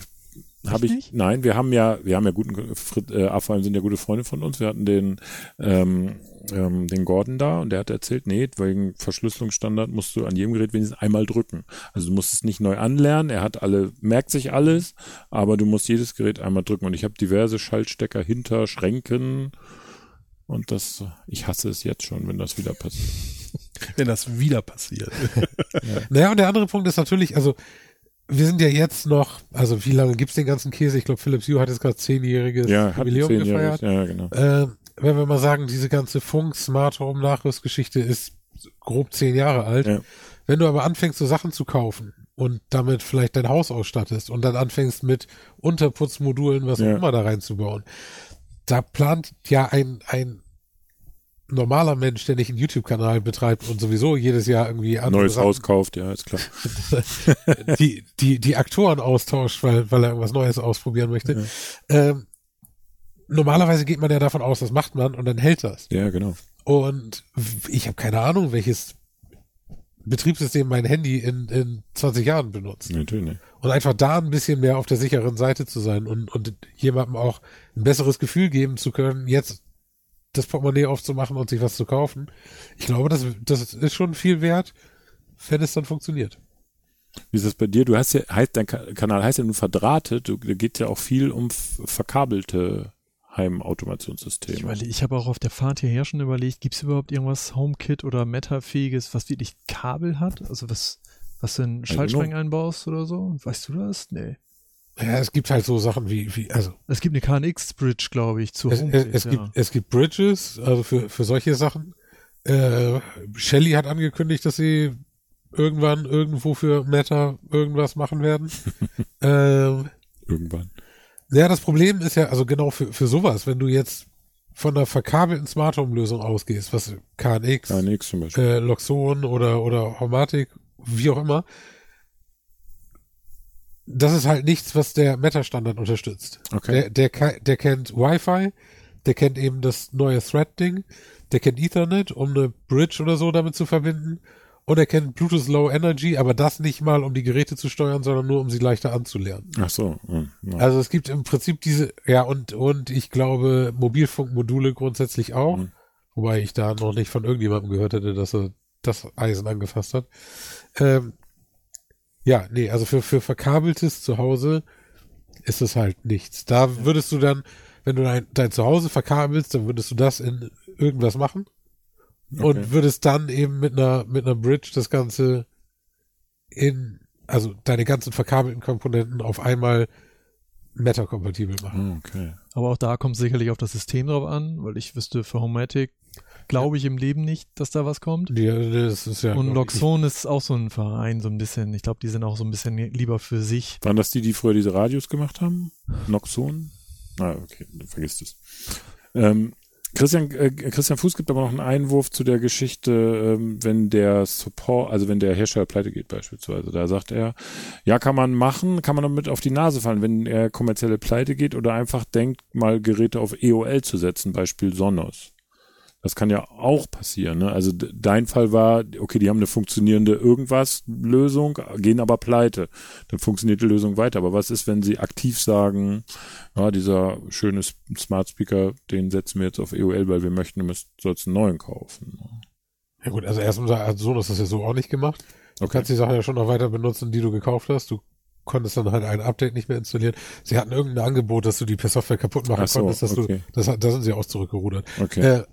[SPEAKER 2] Habe ich
[SPEAKER 3] nicht?
[SPEAKER 2] nein, wir haben ja, wir haben ja guten Frit, äh, Afalm sind ja gute Freunde von uns. Wir hatten den ähm, ähm, den Gordon da und der hat erzählt, nee, wegen Verschlüsselungsstandard musst du an jedem Gerät wenigstens einmal drücken. Also du musst es nicht neu anlernen, er hat alle, merkt sich alles, aber du musst jedes Gerät einmal drücken. Und ich habe diverse Schaltstecker hinter Schränken und das, ich hasse es jetzt schon, wenn das wieder passiert.
[SPEAKER 1] Wenn das wieder passiert.
[SPEAKER 4] Naja, und der andere Punkt ist natürlich, also wir sind ja jetzt noch, also wie lange gibt's den ganzen Käse? Ich glaube, Philips Hue hat jetzt gerade zehnjähriges
[SPEAKER 2] Ja,
[SPEAKER 4] Jubiläum gefeiert.
[SPEAKER 2] Ja, genau.
[SPEAKER 4] Äh, wenn wir mal sagen, diese ganze Funk, Smart Home Nachrüstgeschichte ist grob zehn Jahre alt.
[SPEAKER 2] Ja.
[SPEAKER 4] Wenn du aber anfängst, so Sachen zu kaufen und damit vielleicht dein Haus ausstattest und dann anfängst mit Unterputzmodulen, was
[SPEAKER 2] Ja.
[SPEAKER 4] auch immer da reinzubauen, da plant ja ein, ein normaler Mensch, der nicht einen YouTube-Kanal betreibt und sowieso jedes Jahr irgendwie andere
[SPEAKER 2] Neues
[SPEAKER 4] Sachen
[SPEAKER 2] Haus kauft, ja, ist klar.
[SPEAKER 4] die, die, die Aktoren austauscht, weil, weil er irgendwas Neues ausprobieren möchte. Ähm, normalerweise geht man ja davon aus, das macht man und dann hält das.
[SPEAKER 2] Ja, genau.
[SPEAKER 4] Und ich habe keine Ahnung, welches Betriebssystem mein Handy in, in 20 Jahren benutzt.
[SPEAKER 2] Natürlich.
[SPEAKER 4] Und einfach da ein bisschen mehr auf der sicheren Seite zu sein und, und jemandem auch ein besseres Gefühl geben zu können, jetzt das Portemonnaie aufzumachen und sich was zu kaufen. Ich glaube, das, das ist schon viel wert, wenn es dann funktioniert.
[SPEAKER 2] Wie ist das bei dir? Du hast ja, heißt, dein Ka- Kanal heißt ja nur verdrahtet, du, da geht ja auch viel um verkabelte
[SPEAKER 3] Ich,
[SPEAKER 2] Heimautomationssysteme.
[SPEAKER 3] überle- ich habe auch auf der Fahrt hierher schon überlegt, gibt es überhaupt irgendwas HomeKit oder Meta-fähiges, was wirklich Kabel hat? Also was, was du in Schaltschrank einbaust oder so? Weißt du das? Nee.
[SPEAKER 4] Ja, es gibt halt so Sachen wie, wie also
[SPEAKER 3] Es gibt eine KNX-Bridge, glaube ich, zu
[SPEAKER 4] es, es, es,
[SPEAKER 3] ja.
[SPEAKER 4] gibt, es gibt Bridges, also für, für solche Sachen. Äh, Shelly hat angekündigt, dass sie irgendwann irgendwo für Meta irgendwas machen werden. ähm,
[SPEAKER 2] Irgendwann.
[SPEAKER 4] ja, das Problem ist ja, also genau für, für sowas, wenn du jetzt von einer verkabelten Smart Home Lösung ausgehst, was KNX,
[SPEAKER 2] nix zum Beispiel.
[SPEAKER 4] äh, Loxon oder, oder Homatic, wie auch immer, das ist halt nichts, was der Meta-Standard unterstützt.
[SPEAKER 2] Okay.
[SPEAKER 4] Der, der, der kennt Wi-Fi, der kennt eben das neue Thread-Ding, der kennt Ethernet, um eine Bridge oder so damit zu verbinden. Und er kennt Bluetooth Low Energy, aber das nicht mal, um die Geräte zu steuern, sondern nur, um sie leichter anzulernen.
[SPEAKER 2] Ach so. hm, ja.
[SPEAKER 4] Also es gibt im Prinzip diese, ja, und, und ich glaube, Mobilfunkmodule grundsätzlich auch.
[SPEAKER 2] Mhm.
[SPEAKER 4] Wobei ich da noch nicht von irgendjemandem gehört hätte, dass er das Eisen angefasst hat. Ähm, ja, nee, also für, für verkabeltes Zuhause ist es halt nichts. Da würdest du dann, wenn du dein, dein Zuhause verkabelst, dann würdest du das in irgendwas machen
[SPEAKER 2] Okay.
[SPEAKER 4] und würdest dann eben mit einer, mit einer Bridge das Ganze in, also deine ganzen verkabelten Komponenten auf einmal meta-kompatibel machen.
[SPEAKER 2] Hm, okay.
[SPEAKER 3] Aber auch da kommt sicherlich auf das System drauf an, weil ich wüsste, für Homematic glaube ich im Leben nicht, dass da was kommt.
[SPEAKER 4] Ja, das ist ja.
[SPEAKER 3] Und Loxon ist auch so ein Verein, so ein bisschen. Ich glaube, die sind auch so ein bisschen lieber für sich.
[SPEAKER 2] Waren das die, die früher diese Radios gemacht haben? Noxon? Ah, okay, du vergisst es. Ähm, Christian, äh, Christian Fuß gibt aber noch einen Einwurf zu der Geschichte, ähm, wenn der Support, also wenn der Hersteller pleite geht beispielsweise. Da sagt er, ja, kann man machen, kann man damit auf die Nase fallen, wenn er kommerzielle Pleite geht oder einfach denkt, mal Geräte auf EOL zu setzen, Beispiel Sonos. Das kann ja auch passieren. Ne? Also de- dein Fall war, okay, die haben eine funktionierende irgendwas-Lösung, gehen aber pleite. Dann funktioniert die Lösung weiter. Aber was ist, wenn sie aktiv sagen, ja, dieser schöne Smart Speaker, den setzen wir jetzt auf EOL, weil wir möchten, du müsst- sollst einen neuen kaufen.
[SPEAKER 4] Ja gut, also erstmal hat so, das ist ja so auch nicht gemacht. Du
[SPEAKER 2] Okay.
[SPEAKER 4] kannst die Sachen ja schon noch weiter benutzen, die du gekauft hast. Du konntest dann halt ein Update nicht mehr installieren. Sie hatten irgendein Angebot, dass du die per Software kaputt machen
[SPEAKER 2] Ach so,
[SPEAKER 4] konntest, dass
[SPEAKER 2] okay.
[SPEAKER 4] du, das, hat- da sind sie auch zurückgerudert.
[SPEAKER 2] Okay.
[SPEAKER 4] Äh,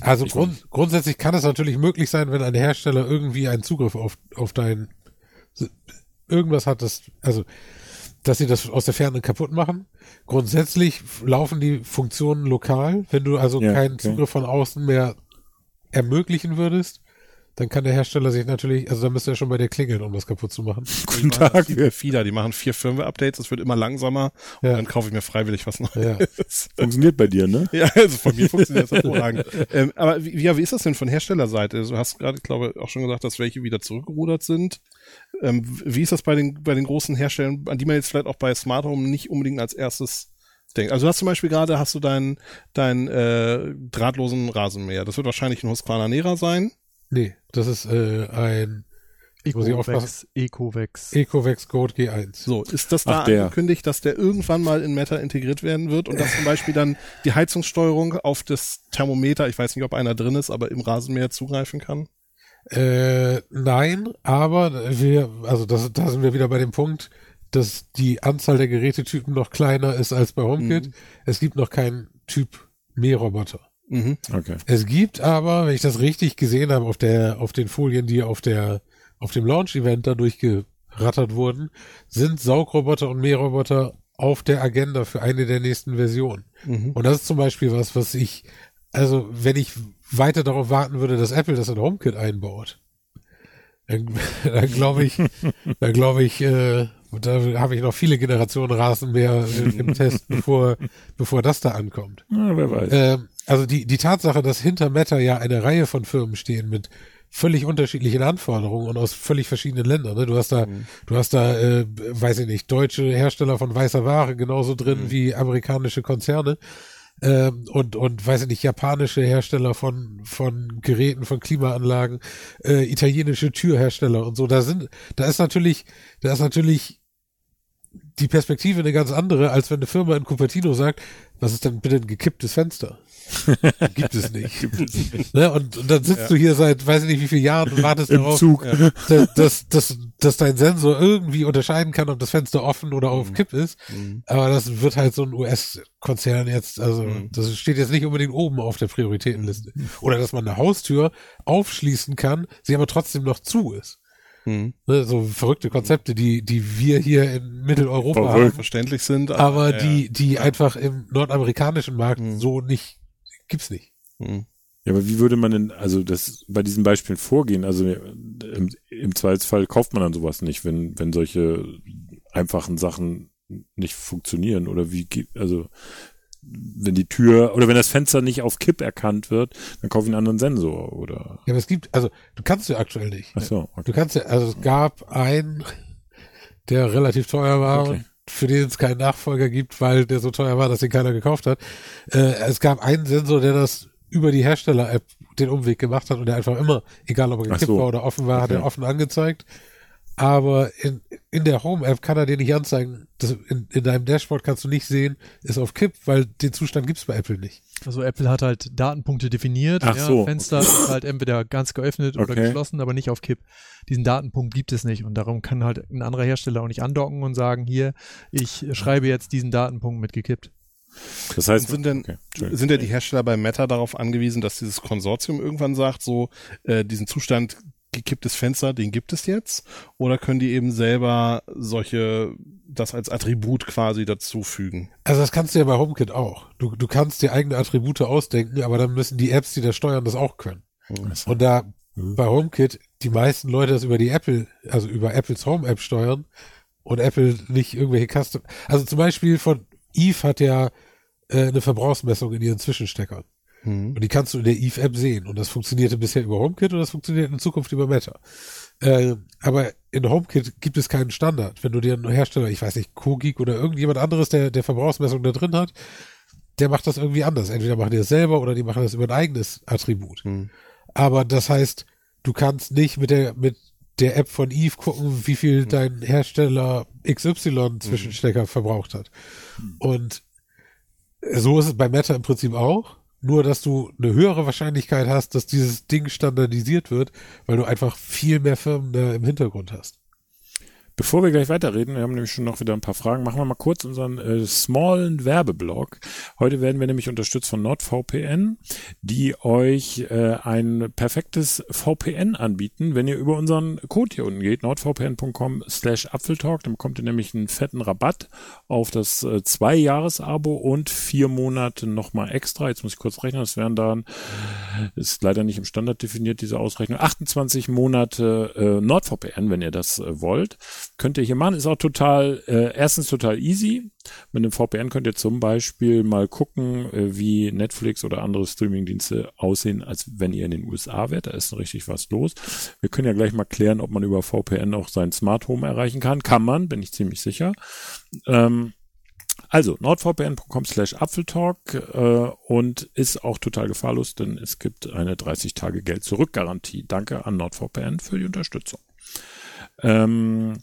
[SPEAKER 4] also grund, grundsätzlich kann es natürlich möglich sein, wenn ein Hersteller irgendwie einen Zugriff auf, auf dein irgendwas hat, das, also dass sie das aus der Ferne kaputt machen. Grundsätzlich laufen die Funktionen lokal. Wenn du also
[SPEAKER 2] Ja,
[SPEAKER 4] keinen
[SPEAKER 2] okay.
[SPEAKER 4] Zugriff von außen mehr ermöglichen würdest, dann kann der Hersteller sich natürlich, also da müsste er schon bei dir klingeln, um das kaputt zu machen.
[SPEAKER 2] Guten
[SPEAKER 1] Die
[SPEAKER 2] Tag.
[SPEAKER 1] FIDA, die machen vier Firmware-Updates, es wird immer langsamer und
[SPEAKER 4] Ja.
[SPEAKER 1] dann kaufe ich mir freiwillig was
[SPEAKER 4] Ja.
[SPEAKER 1] Neues.
[SPEAKER 2] Funktioniert bei dir, ne?
[SPEAKER 1] Ja, also von mir funktioniert das hervorragend. ähm, aber wie, ja, wie ist das denn von Herstellerseite? Du hast gerade, ich glaube, auch schon gesagt, dass welche wieder zurückgerudert sind. Ähm, wie ist das bei den, bei den großen Herstellern, an die man jetzt vielleicht auch bei Smart Home nicht unbedingt als erstes denkt? Also du hast zum Beispiel gerade, hast du deinen deinen äh, drahtlosen Rasenmäher. Das wird wahrscheinlich ein Husqvarna Nera sein.
[SPEAKER 4] Nee, das ist äh, ein.
[SPEAKER 3] Ecovex, Ecovex.
[SPEAKER 4] Ecovex Code G1.
[SPEAKER 1] So, ist das da
[SPEAKER 2] Ach,
[SPEAKER 1] angekündigt, dass der irgendwann mal in Meta integriert werden wird und dass zum Beispiel dann die Heizungssteuerung auf das Thermometer, ich weiß nicht, ob einer drin ist, aber im Rasenmäher zugreifen kann?
[SPEAKER 4] Äh, nein, aber wir, also das, da sind wir wieder bei dem Punkt, dass die Anzahl der Gerätetypen noch kleiner ist als bei HomeKit.
[SPEAKER 1] Mhm.
[SPEAKER 4] Es gibt noch keinen Typ Mähroboter.
[SPEAKER 1] Mhm.
[SPEAKER 2] Okay.
[SPEAKER 4] Es gibt aber, wenn ich das richtig gesehen habe, auf der, auf den Folien, die auf der, auf dem Launch-Event da durchgerattert wurden, sind Saugroboter und Mähroboter auf der Agenda für eine der nächsten Versionen.
[SPEAKER 1] Mhm.
[SPEAKER 4] Und das ist zum Beispiel was, was ich, also wenn ich weiter darauf warten würde, dass Apple das in HomeKit einbaut, dann, dann glaube ich, dann glaube ich, äh, da habe ich noch viele Generationen Rasenmäher äh, im Test, bevor, bevor das da ankommt.
[SPEAKER 2] Na, wer weiß.
[SPEAKER 4] Ähm, also die, die Tatsache, dass hinter Meta ja eine Reihe von Firmen stehen mit völlig unterschiedlichen Anforderungen und aus völlig verschiedenen Ländern. Ne? Du hast da, du hast da, äh, weiß ich nicht, deutsche Hersteller von weißer Ware genauso drin wie amerikanische Konzerne. Ähm, und, und weiß ich nicht, japanische Hersteller von, von Geräten, von Klimaanlagen, äh, italienische Türhersteller und so. Da sind, da ist natürlich, da ist natürlich die Perspektive eine ganz andere, als wenn eine Firma in Cupertino sagt, was ist denn bitte ein gekipptes Fenster? Gibt es nicht. ne? und, und dann sitzt du hier seit weiß ich nicht wie vielen Jahren und wartest
[SPEAKER 2] Im
[SPEAKER 4] darauf,
[SPEAKER 2] Zug.
[SPEAKER 4] dass, dass, dass, dass dein Sensor irgendwie unterscheiden kann, ob das Fenster offen oder auf Kipp ist. Aber das wird halt so ein US-Konzern jetzt, also das steht jetzt nicht unbedingt oben auf der Prioritätenliste. Oder dass man eine Haustür aufschließen kann, sie aber trotzdem noch zu ist.
[SPEAKER 1] Mhm.
[SPEAKER 4] Ne? So verrückte Konzepte, die, die wir hier in Mitteleuropa
[SPEAKER 2] Verrückt.
[SPEAKER 4] haben.
[SPEAKER 1] Verständlich sind.
[SPEAKER 4] Aber
[SPEAKER 1] ja,
[SPEAKER 4] die, die einfach im nordamerikanischen Markt
[SPEAKER 1] Mhm.
[SPEAKER 4] so nicht, gibt's nicht.
[SPEAKER 1] Mhm.
[SPEAKER 2] Ja, aber wie würde man denn, also das bei diesen Beispielen vorgehen? Also im, im Zweifelsfall kauft man dann sowas nicht, wenn, wenn solche einfachen Sachen nicht funktionieren oder wie geht, also wenn die Tür oder wenn das Fenster nicht auf Kipp erkannt wird, dann kauf ich einen anderen Sensor oder
[SPEAKER 4] Ja, aber es gibt, also du kannst ja aktuell nicht.
[SPEAKER 2] ach so,
[SPEAKER 4] Du
[SPEAKER 2] okay.
[SPEAKER 4] kannst ja, also es gab einen, der relativ teuer war
[SPEAKER 2] Okay.
[SPEAKER 4] Für den es keinen Nachfolger gibt, weil der so teuer war, dass ihn keiner gekauft hat. Äh, es gab einen Sensor, der das über die Hersteller-App den Umweg gemacht hat und der einfach immer, egal ob er gekippt
[SPEAKER 2] so.
[SPEAKER 4] war oder offen war, hat
[SPEAKER 2] Okay.
[SPEAKER 4] er offen angezeigt. Aber in, in der Home-App kann er dir nicht anzeigen. Das, in, in deinem Dashboard kannst du nicht sehen, ist auf Kipp, weil den Zustand gibt's bei Apple nicht.
[SPEAKER 3] Also Apple hat halt Datenpunkte definiert.
[SPEAKER 2] Ach
[SPEAKER 3] ja,
[SPEAKER 2] so,
[SPEAKER 3] Fenster ist halt entweder ganz geöffnet oder
[SPEAKER 2] Okay.
[SPEAKER 3] geschlossen, aber nicht auf Kipp. Diesen Datenpunkt gibt es nicht und darum kann halt ein anderer Hersteller auch nicht andocken und sagen, hier, ich schreibe jetzt diesen Datenpunkt mit gekippt.
[SPEAKER 2] Das heißt,
[SPEAKER 1] Sind denn,
[SPEAKER 2] okay,
[SPEAKER 1] sind ja die Hersteller bei Meta darauf angewiesen, dass dieses Konsortium irgendwann sagt, so, äh, diesen Zustand gekipptes Fenster, den gibt es jetzt? Oder können die eben selber solche, das als Attribut quasi dazufügen?
[SPEAKER 4] Also das kannst du ja bei HomeKit auch. Du, du kannst dir eigene Attribute ausdenken, aber dann müssen die Apps, die das steuern, das auch können. Und da bei HomeKit die meisten Leute das über die Apple, also über Apples Home App steuern und Apple nicht irgendwelche Custom. Also zum Beispiel von Eve hat ja äh, eine Verbrauchsmessung in ihren Zwischensteckern. Und die kannst du in der Eve App sehen. Und das funktionierte bisher über HomeKit und das funktioniert in Zukunft über Meta. Äh, aber in HomeKit gibt es keinen Standard. Wenn du dir einen Hersteller, ich weiß nicht, Kogik oder irgendjemand anderes, der, der Verbrauchsmessung da drin hat, der macht das irgendwie anders. Entweder machen die das selber oder die machen das über ein eigenes Attribut.
[SPEAKER 1] Hm.
[SPEAKER 4] Aber das heißt, du kannst nicht mit der, mit der App von Eve gucken, wie viel dein Hersteller XY Zwischenstecker verbraucht hat. Und so ist es bei Meta im Prinzip auch. Nur, dass du eine höhere Wahrscheinlichkeit hast, dass dieses Ding standardisiert wird, weil du einfach viel mehr Firmen da im Hintergrund hast.
[SPEAKER 2] Bevor wir gleich weiterreden, wir haben nämlich schon noch wieder ein paar Fragen, machen wir mal kurz unseren äh, smallen Werbeblock. Heute werden wir nämlich unterstützt von NordVPN, die euch äh, ein perfektes VPN anbieten, wenn ihr über unseren Code hier unten geht, nordvpn.com slash Apfeltalk, dann bekommt ihr nämlich einen fetten Rabatt auf das äh, Zwei-Jahres-Abo und vier Monate nochmal extra. Jetzt muss ich kurz rechnen, das wären dann, ist leider nicht im Standard definiert, diese Ausrechnung, 28 Monate äh, NordVPN, wenn ihr das äh, wollt könnt ihr hier machen. Ist auch total, äh, erstens total easy. Mit einem VPN könnt ihr zum Beispiel mal gucken, äh, wie Netflix oder andere Streamingdienste aussehen, als wenn ihr in den USA wärt. Da ist richtig was los. Wir können ja gleich mal klären, ob man über VPN auch sein Smart Home erreichen kann. Kann man, bin ich ziemlich sicher. Ähm, also nordvpn.com slash Apfeltalk äh, und ist auch total gefahrlos, denn es gibt eine 30 Tage Geld zurück Garantie. Danke an NordVPN für die Unterstützung. Ähm,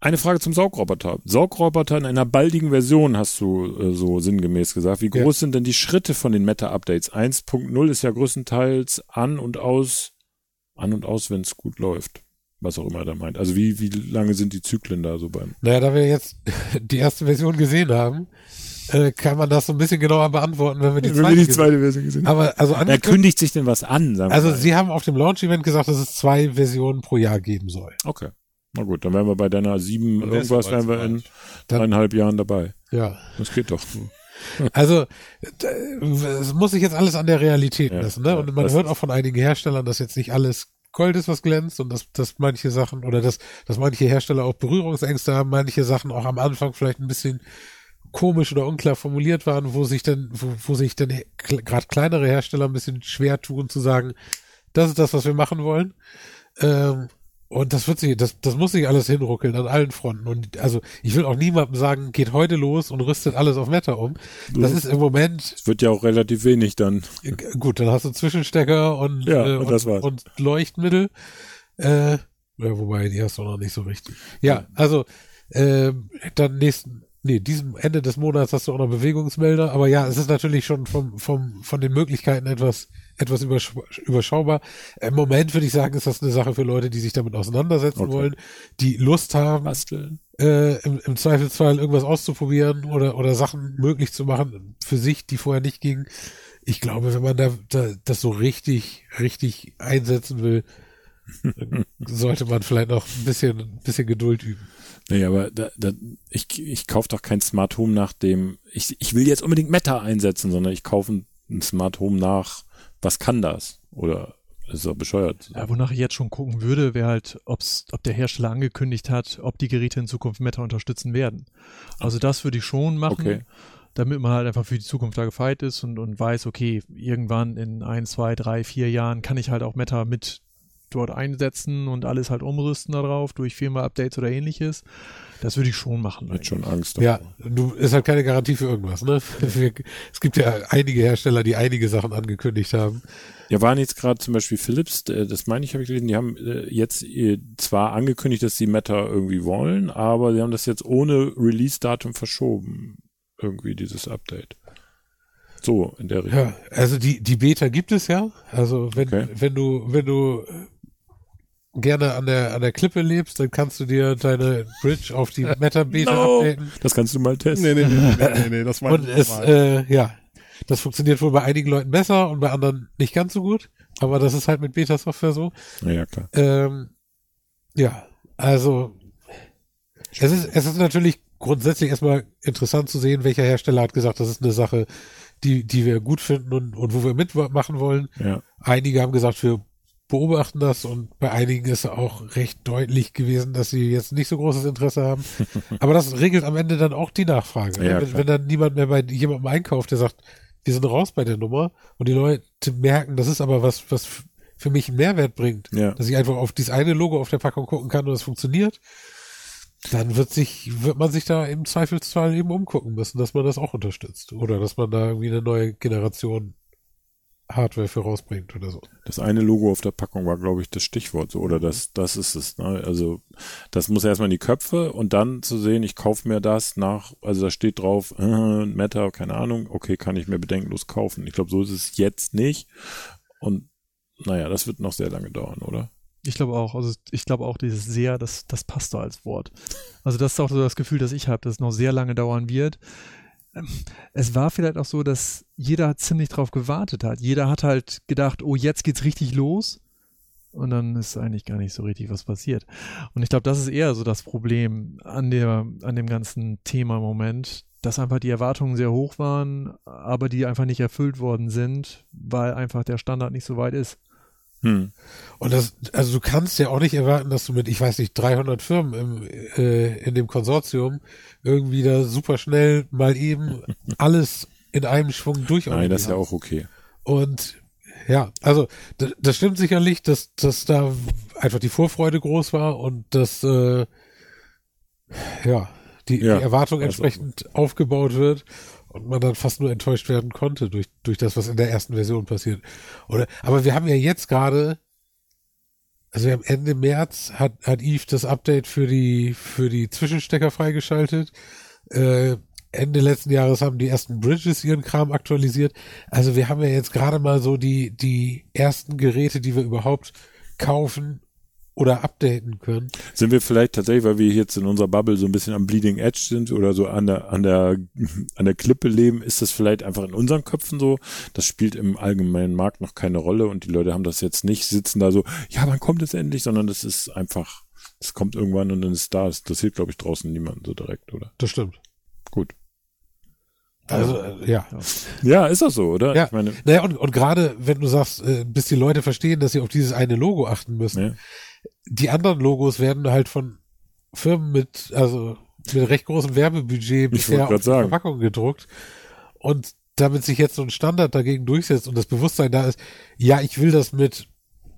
[SPEAKER 2] eine Frage zum Saugroboter. Saugroboter in einer baldigen Version hast du äh, so sinngemäß gesagt. Wie groß
[SPEAKER 4] Ja.
[SPEAKER 2] sind denn die Schritte von den Meta-Updates? 1.0 ist ja größtenteils an und aus, an und aus, wenn es gut läuft. Was auch immer er da meint. Also wie, wie lange sind die Zyklen da so beim?
[SPEAKER 4] Naja, da wir jetzt die erste Version gesehen haben, äh, kann man das so ein bisschen genauer beantworten, wenn wir die zweite, gesehen
[SPEAKER 2] Version gesehen
[SPEAKER 4] haben. Aber also
[SPEAKER 2] Er kündigt sich denn was an, sagen wir
[SPEAKER 4] also
[SPEAKER 2] mal.
[SPEAKER 4] sie haben auf dem Launch-Event gesagt, dass es zwei Versionen pro Jahr geben soll.
[SPEAKER 2] Okay. Na gut, dann wären wir bei deiner sieben irgendwas, wären wir in dreieinhalb Jahren dabei.
[SPEAKER 4] Ja.
[SPEAKER 2] Das geht doch.
[SPEAKER 4] Also d- es muss sich jetzt alles an der Realität
[SPEAKER 2] Ja,
[SPEAKER 4] messen, ne? Und man
[SPEAKER 2] das
[SPEAKER 4] hört auch von einigen Herstellern, dass jetzt nicht alles Gold ist, was glänzt und dass, dass manche Sachen oder dass, dass manche Hersteller auch Berührungsängste haben, manche Sachen auch am Anfang vielleicht ein bisschen komisch oder unklar formuliert waren, wo sich dann, wo, wo sich dann gerade kleinere Hersteller ein bisschen schwer tun zu sagen, das ist das, was wir machen wollen. Ähm, und das wird sich, das, das muss sich alles hinruckeln an allen Fronten. Und also ich will auch niemandem sagen, geht heute los und rüstet alles auf Meta um. Das ist im Moment
[SPEAKER 2] Es wird ja auch relativ wenig dann.
[SPEAKER 4] G- Gut, dann hast du Zwischenstecker und,
[SPEAKER 2] Ja,
[SPEAKER 4] äh,
[SPEAKER 2] und
[SPEAKER 4] und,
[SPEAKER 2] das war's.
[SPEAKER 4] und Leuchtmittel. Äh, ja, wobei, die hast du noch nicht so richtig. Ja, also äh, dann nächsten, nee, diesem Ende des Monats hast du auch noch Bewegungsmelder, aber ja, es ist natürlich schon vom, vom, von den Möglichkeiten etwas, etwas übersch überschaubar. Im Moment würde ich sagen, ist das eine Sache für Leute, die sich damit auseinandersetzen
[SPEAKER 2] Okay.
[SPEAKER 4] wollen, die Lust haben,
[SPEAKER 2] Basteln.
[SPEAKER 4] äh, im, im Zweifelsfall irgendwas auszuprobieren oder, oder Sachen möglich zu machen für sich, die vorher nicht gingen. Ich glaube, wenn man da, da das so richtig, richtig einsetzen will, sollte man vielleicht noch ein bisschen, ein bisschen Geduld üben.
[SPEAKER 2] Nee, aber da, da, ich, ich kaufe doch kein Smart Home nach dem, ich, ich will jetzt unbedingt Meta einsetzen, sondern ich kaufe ein, ein Smart Home nach, was kann das? Oder ist doch bescheuert.
[SPEAKER 3] Ja, wonach ich jetzt schon gucken würde, wäre halt, ob's, ob der Hersteller angekündigt hat, ob die Geräte in Zukunft Meta unterstützen werden. Also das würde ich schon machen,
[SPEAKER 2] Okay.
[SPEAKER 3] damit man halt einfach für die Zukunft da gefeit ist und, und weiß, okay, irgendwann in ein, zwei, drei, vier Jahren kann ich halt auch Meta mit dort einsetzen und alles halt umrüsten darauf durch Firma-Updates oder ähnliches. Das würde ich schon machen.
[SPEAKER 2] Mit schon. Angst.
[SPEAKER 4] Ja, du, ist halt keine Garantie für irgendwas, ne? Wir, es gibt ja einige Hersteller, die einige Sachen angekündigt haben.
[SPEAKER 2] Ja, waren jetzt gerade zum Beispiel Philips, äh, das meine ich, habe ich gelesen, die haben äh, jetzt äh, zwar angekündigt, dass sie Meta irgendwie wollen, aber sie haben das jetzt ohne Release-Datum verschoben. Irgendwie dieses Update. So, in der Richtung.
[SPEAKER 4] Ja, also die, die Beta gibt es ja. Also wenn,
[SPEAKER 2] Okay.
[SPEAKER 4] wenn du, wenn du gerne an der, an der Klippe lebst, dann kannst du dir deine Bridge auf die Meta-Beta
[SPEAKER 2] No.
[SPEAKER 4] updaten.
[SPEAKER 2] Das kannst du mal testen.
[SPEAKER 1] Nee, nee, nee, nee, nee, nee das war
[SPEAKER 4] Und es, äh, ja, das funktioniert wohl bei einigen Leuten besser und bei anderen nicht ganz so gut. Aber das ist halt mit Beta-Software so.
[SPEAKER 2] Ja, ja, klar.
[SPEAKER 4] Ähm, ja, also es ist, es ist natürlich grundsätzlich erstmal interessant zu sehen, welcher Hersteller hat gesagt, das ist eine Sache, die, die wir gut finden und, und wo wir mitmachen wollen.
[SPEAKER 2] Ja.
[SPEAKER 4] Einige haben gesagt, wir beobachten das und bei einigen ist auch recht deutlich gewesen, dass sie jetzt nicht so großes Interesse haben. Aber das regelt am Ende dann auch die Nachfrage.
[SPEAKER 2] Ja,
[SPEAKER 4] wenn, wenn dann niemand mehr bei jemandem einkauft, der sagt, wir sind raus bei der Nummer und die Leute merken, das ist aber was, was für mich einen Mehrwert bringt,
[SPEAKER 2] Ja.
[SPEAKER 4] dass ich einfach auf dieses eine Logo auf der Packung gucken kann und es funktioniert, dann wird sich, wird man sich da im Zweifelsfall eben umgucken müssen, dass man das auch unterstützt oder dass man da irgendwie eine neue Generation Hardware für rausbringt oder so.
[SPEAKER 2] Das eine Logo auf der Packung war, glaube ich, das Stichwort so, oder das, das ist es. Ne? Also das muss erstmal in die Köpfe und dann zu sehen, ich kaufe mir das nach, also da steht drauf, äh, Meta, keine Ahnung, okay, kann ich mir bedenkenlos kaufen. Ich glaube, so ist es jetzt nicht. Und naja, das wird noch sehr lange dauern, oder?
[SPEAKER 3] Ich glaube auch, also ich glaube auch, dieses sehr, das, das passt da als Wort. Also das ist auch so das Gefühl, das ich habe, dass es noch sehr lange dauern wird. Ähm, Es war vielleicht auch so, dass jeder ziemlich drauf gewartet hat. Jeder hat halt gedacht, oh, jetzt geht's richtig los. Und dann ist eigentlich gar nicht so richtig was passiert. Und ich glaube, das ist eher so das Problem an der, an dem ganzen Thema im Moment, dass einfach die Erwartungen sehr hoch waren, aber die einfach nicht erfüllt worden sind, weil einfach der Standard nicht so weit ist.
[SPEAKER 2] Hm.
[SPEAKER 4] Und das, also du kannst ja auch nicht erwarten, dass du mit, ich weiß nicht, 300 Firmen im, äh, in dem Konsortium irgendwie da super schnell mal eben alles in einem Schwung durch.
[SPEAKER 2] Nein, das ist ja auch okay.
[SPEAKER 4] Und ja, also das, stimmt sicherlich, dass, dass da einfach die Vorfreude groß war und dass äh, ja die,
[SPEAKER 2] Ja,
[SPEAKER 4] die Erwartung
[SPEAKER 2] also-
[SPEAKER 4] entsprechend aufgebaut wird und man dann fast nur enttäuscht werden konnte durch durch das, was in der ersten Version passiert. Oder aber wir haben ja jetzt gerade also wir haben Ende März hat, hat Eve das Update für die, für die Zwischenstecker freigeschaltet. Äh, Ende letzten Jahres haben die ersten Bridges ihren Kram aktualisiert. Also wir haben ja jetzt gerade mal so die, die ersten Geräte, die wir überhaupt kaufen oder updaten können.
[SPEAKER 2] Sind wir vielleicht tatsächlich, weil wir jetzt in unserer Bubble so ein bisschen am Bleeding Edge sind oder so an der, an der, an der Klippe leben, ist das vielleicht einfach in unseren Köpfen so? Das spielt im allgemeinen Markt noch keine Rolle und die Leute haben das jetzt nicht, sitzen da so, ja, wann kommt es endlich, sondern das ist einfach, es kommt irgendwann und dann ist da. Das interessiert, glaube ich, draußen niemanden so direkt, oder?
[SPEAKER 4] Das stimmt.
[SPEAKER 2] Gut.
[SPEAKER 4] Also, äh, ja.
[SPEAKER 2] Ja, ist das so, oder?
[SPEAKER 4] Ja.
[SPEAKER 2] Ich meine,
[SPEAKER 4] Naja, und, und gerade wenn du sagst, äh, bis die Leute verstehen, dass sie auf dieses eine Logo achten müssen,
[SPEAKER 2] Ja.
[SPEAKER 4] Die anderen Logos werden halt von Firmen mit, also mit recht großem Werbebudget bisher auf die
[SPEAKER 2] sagen.
[SPEAKER 4] Verpackung gedruckt. Und damit sich jetzt so ein Standard dagegen durchsetzt und das Bewusstsein da ist, ja, ich will das mit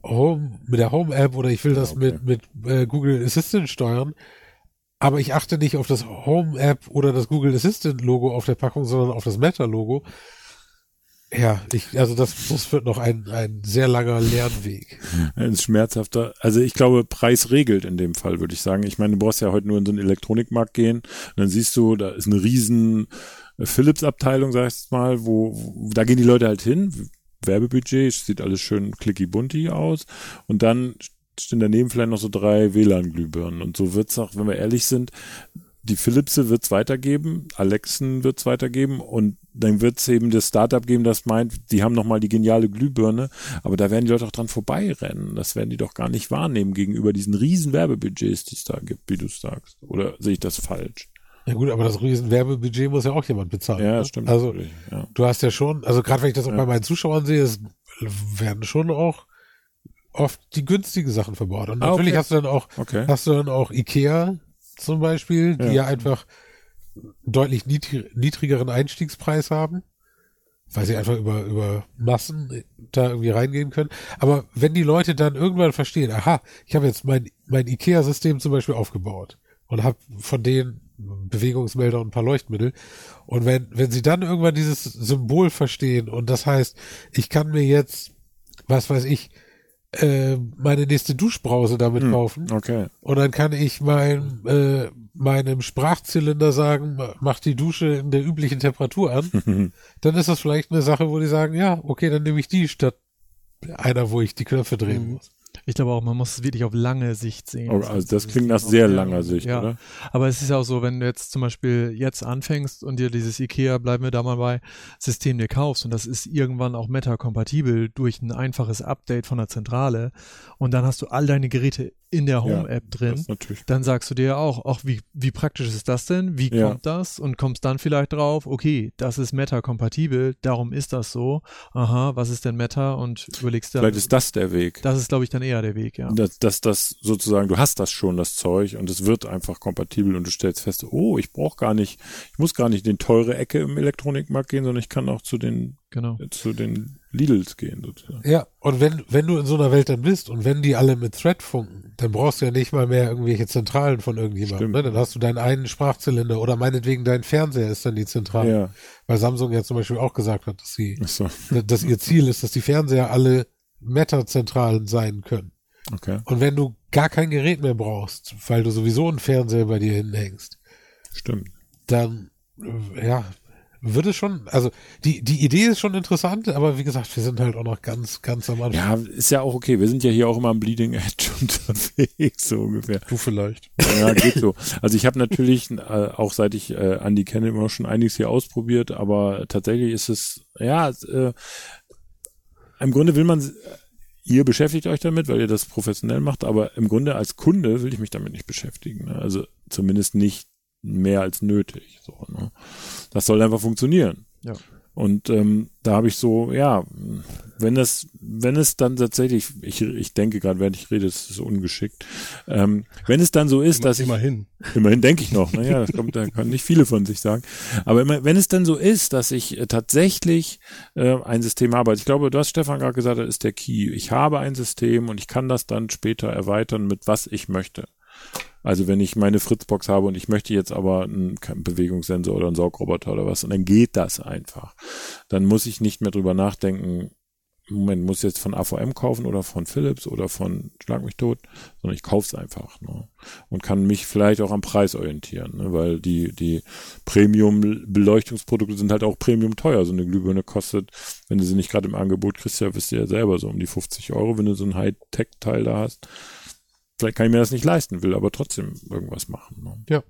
[SPEAKER 4] Home, mit der Home-App oder ich will das
[SPEAKER 2] okay.
[SPEAKER 4] mit, mit äh, Google Assistant steuern, aber ich achte nicht auf das Home-App oder das Google Assistant-Logo auf der Packung, sondern auf das Meta-Logo. Ja, ich, also das, das wird noch ein, ein sehr langer Lernweg.
[SPEAKER 2] ein schmerzhafter, also ich glaube, Preis regelt in dem Fall, würde ich sagen. Ich meine, du brauchst ja heute nur in so einen Elektronikmarkt gehen. Und dann siehst du, da ist eine riesen Philips-Abteilung, sag ich mal, wo, wo, da gehen die Leute halt hin, Werbebudget, sieht alles schön clicky bunty aus. Und dann stehen daneben vielleicht noch so drei WLAN-Glühbirnen und so wird's auch, wenn wir ehrlich sind, die Philipse wird's weitergeben, Alexen wird's weitergeben und dann wird's eben das Startup geben, das meint, die haben nochmal die geniale Glühbirne, aber da werden die Leute auch dran vorbeirennen. Das werden die doch gar nicht wahrnehmen gegenüber diesen riesen Werbebudgets, die es da gibt, wie du sagst. Oder sehe ich das falsch?
[SPEAKER 4] Ja gut, aber das riesen Werbebudget muss ja auch jemand bezahlen.
[SPEAKER 2] Ja,
[SPEAKER 4] ne?
[SPEAKER 2] stimmt.
[SPEAKER 4] Also
[SPEAKER 2] ja.
[SPEAKER 4] du hast ja schon, also gerade wenn ich das auch
[SPEAKER 2] Ja.
[SPEAKER 4] bei meinen Zuschauern sehe, es werden schon auch oft die günstigen Sachen verbaut. Und
[SPEAKER 2] Ah,
[SPEAKER 4] natürlich
[SPEAKER 2] okay.
[SPEAKER 4] hast du dann auch,
[SPEAKER 2] Okay.
[SPEAKER 4] hast du dann auch Ikea zum Beispiel, die
[SPEAKER 2] Ja.
[SPEAKER 4] ja, einfach deutlich niedri niedrigeren Einstiegspreis haben, weil sie einfach über, über Massen da irgendwie reingehen können. Aber wenn die Leute dann irgendwann verstehen, aha, ich habe jetzt mein, mein Ikea-System zum Beispiel aufgebaut und habe von denen Bewegungsmelder und ein paar Leuchtmittel. Und wenn, wenn sie dann irgendwann dieses Symbol verstehen und das heißt, ich kann mir jetzt, was weiß ich, äh, meine nächste Duschbrause damit
[SPEAKER 2] Hm.
[SPEAKER 4] kaufen
[SPEAKER 2] Okay.
[SPEAKER 4] und dann kann ich mein, äh, meinem Sprachzylinder sagen, ma- mach die Dusche in der üblichen Temperatur an, dann ist das vielleicht eine Sache, wo die sagen, ja, okay, dann nehme ich die statt einer, wo ich die Knöpfe drehen
[SPEAKER 3] Mhm.
[SPEAKER 4] muss.
[SPEAKER 3] Ich glaube auch, man muss es wirklich auf lange Sicht sehen.
[SPEAKER 2] Oh, also das klingt nach sehr langer Sicht,
[SPEAKER 3] ja.
[SPEAKER 2] oder?
[SPEAKER 3] Aber es ist ja auch so, wenn du jetzt zum Beispiel jetzt anfängst und dir dieses IKEA, bleiben wir da mal bei, System dir kaufst und das ist irgendwann auch Meta-kompatibel durch ein einfaches Update von der Zentrale und dann hast du all deine Geräte in der Home-App
[SPEAKER 2] Das
[SPEAKER 3] drin, dann sagst du dir auch, ach, wie, wie praktisch ist das denn? Wie
[SPEAKER 2] Ja.
[SPEAKER 3] kommt das? Und kommst dann vielleicht drauf, okay, das ist Meta-kompatibel, darum ist das so. Aha, was ist denn Meta? Und überlegst dann,
[SPEAKER 2] Vielleicht ist das der Weg.
[SPEAKER 3] das ist, glaube ich, dann eher der Weg, ja.
[SPEAKER 2] dass, dass das sozusagen, du hast das schon, das Zeug, und es wird einfach kompatibel und du stellst fest, oh, ich brauche gar nicht, ich muss gar nicht in die teure Ecke im Elektronikmarkt gehen, sondern ich kann auch zu den,
[SPEAKER 3] Genau.
[SPEAKER 2] zu den Lidls gehen, sozusagen.
[SPEAKER 4] Ja, und wenn, wenn du in so einer Welt dann bist und wenn die alle mit Thread funken, dann brauchst du ja nicht mal mehr irgendwelche Zentralen von irgendjemandem. Ne? Dann hast du deinen einen Sprachzylinder oder meinetwegen dein Fernseher ist dann die Zentrale.
[SPEAKER 2] Ja,
[SPEAKER 4] Weil Samsung ja zum Beispiel auch gesagt hat, dass sie,
[SPEAKER 2] so,
[SPEAKER 4] dass ihr Ziel ist, dass die Fernseher alle Meta-Zentralen sein können.
[SPEAKER 2] okay,
[SPEAKER 4] Und wenn du gar kein Gerät mehr brauchst, weil du sowieso einen Fernseher bei dir hinhängst,
[SPEAKER 2] stimmt.
[SPEAKER 4] dann, äh, ja, wird es schon, also die, die Idee ist schon interessant, aber wie gesagt, wir sind halt auch noch ganz, ganz am Anfang.
[SPEAKER 2] Ja, ist ja auch okay. Wir sind ja hier auch immer am Bleeding Edge unterwegs, so ungefähr.
[SPEAKER 1] Du vielleicht.
[SPEAKER 2] Ja, geht so. Also ich habe natürlich, äh, auch seit ich äh, Andi kenne, immer schon einiges hier ausprobiert, aber tatsächlich ist es, ja, äh, im Grunde will man, ihr beschäftigt euch damit, weil ihr das professionell macht, aber im Grunde als Kunde will ich mich damit nicht beschäftigen. Ne? Also zumindest nicht mehr als nötig. So, ne? Das soll einfach funktionieren.
[SPEAKER 3] Ja.
[SPEAKER 2] Und ähm, da habe ich so, ja, wenn das, wenn es dann tatsächlich, ich, ich denke gerade, während ich rede, es ist ungeschickt, ähm, wenn es dann so ist, dass ich,
[SPEAKER 1] immerhin.
[SPEAKER 2] Immerhin denke ich noch. Naja, das kommt, da kann nicht viele von sich sagen. Aber immer, wenn es dann so ist, dass ich äh, tatsächlich äh, ein System habe, also ich glaube, du hast Stefan gerade gesagt, das ist der Key. Ich habe ein System und ich kann das dann später erweitern mit was ich möchte. Also wenn ich meine Fritzbox habe und ich möchte jetzt aber einen Bewegungssensor oder einen Saugroboter oder was, und dann geht das einfach. Dann muss ich nicht mehr drüber nachdenken, Moment, muss jetzt von AVM kaufen oder von Philips oder von Schlag mich tot, sondern ich kauf's einfach. Ne? Und kann mich vielleicht auch am Preis orientieren, ne? weil die, die Premium-Beleuchtungsprodukte sind halt auch Premium teuer. So eine Glühbirne kostet, wenn du sie nicht gerade im Angebot kriegst, ja, wisst ihr ja selber, so um die 50 Euro, wenn du so ein Hightech-Teil da hast. Vielleicht kann ich mir das nicht leisten, will aber trotzdem irgendwas machen. Ne?
[SPEAKER 4] Ja.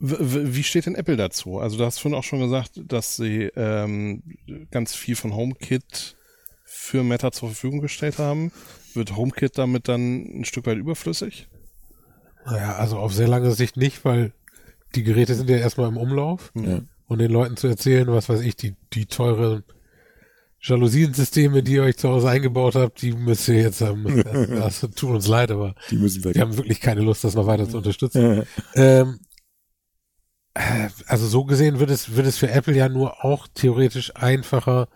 [SPEAKER 1] W- Wie steht denn Apple dazu? Also du hast vorhin auch schon gesagt, dass sie ähm, ganz viel von HomeKit für Meta zur Verfügung gestellt haben. Wird HomeKit damit dann ein Stück weit überflüssig?
[SPEAKER 4] Naja, also auf sehr lange Sicht nicht, weil die Geräte sind ja erstmal im Umlauf.
[SPEAKER 2] Ja.
[SPEAKER 4] Und den Leuten zu erzählen, was weiß ich, die, die teuren Jalousiensysteme, die ihr euch zu Hause eingebaut habt, die müsst ihr jetzt haben. Das tut uns leid, aber
[SPEAKER 2] Die müssen weg.
[SPEAKER 4] wir haben wirklich keine Lust, das noch weiter zu unterstützen. Ähm, äh, also so gesehen wird es, wird es für Apple ja nur auch theoretisch einfacher,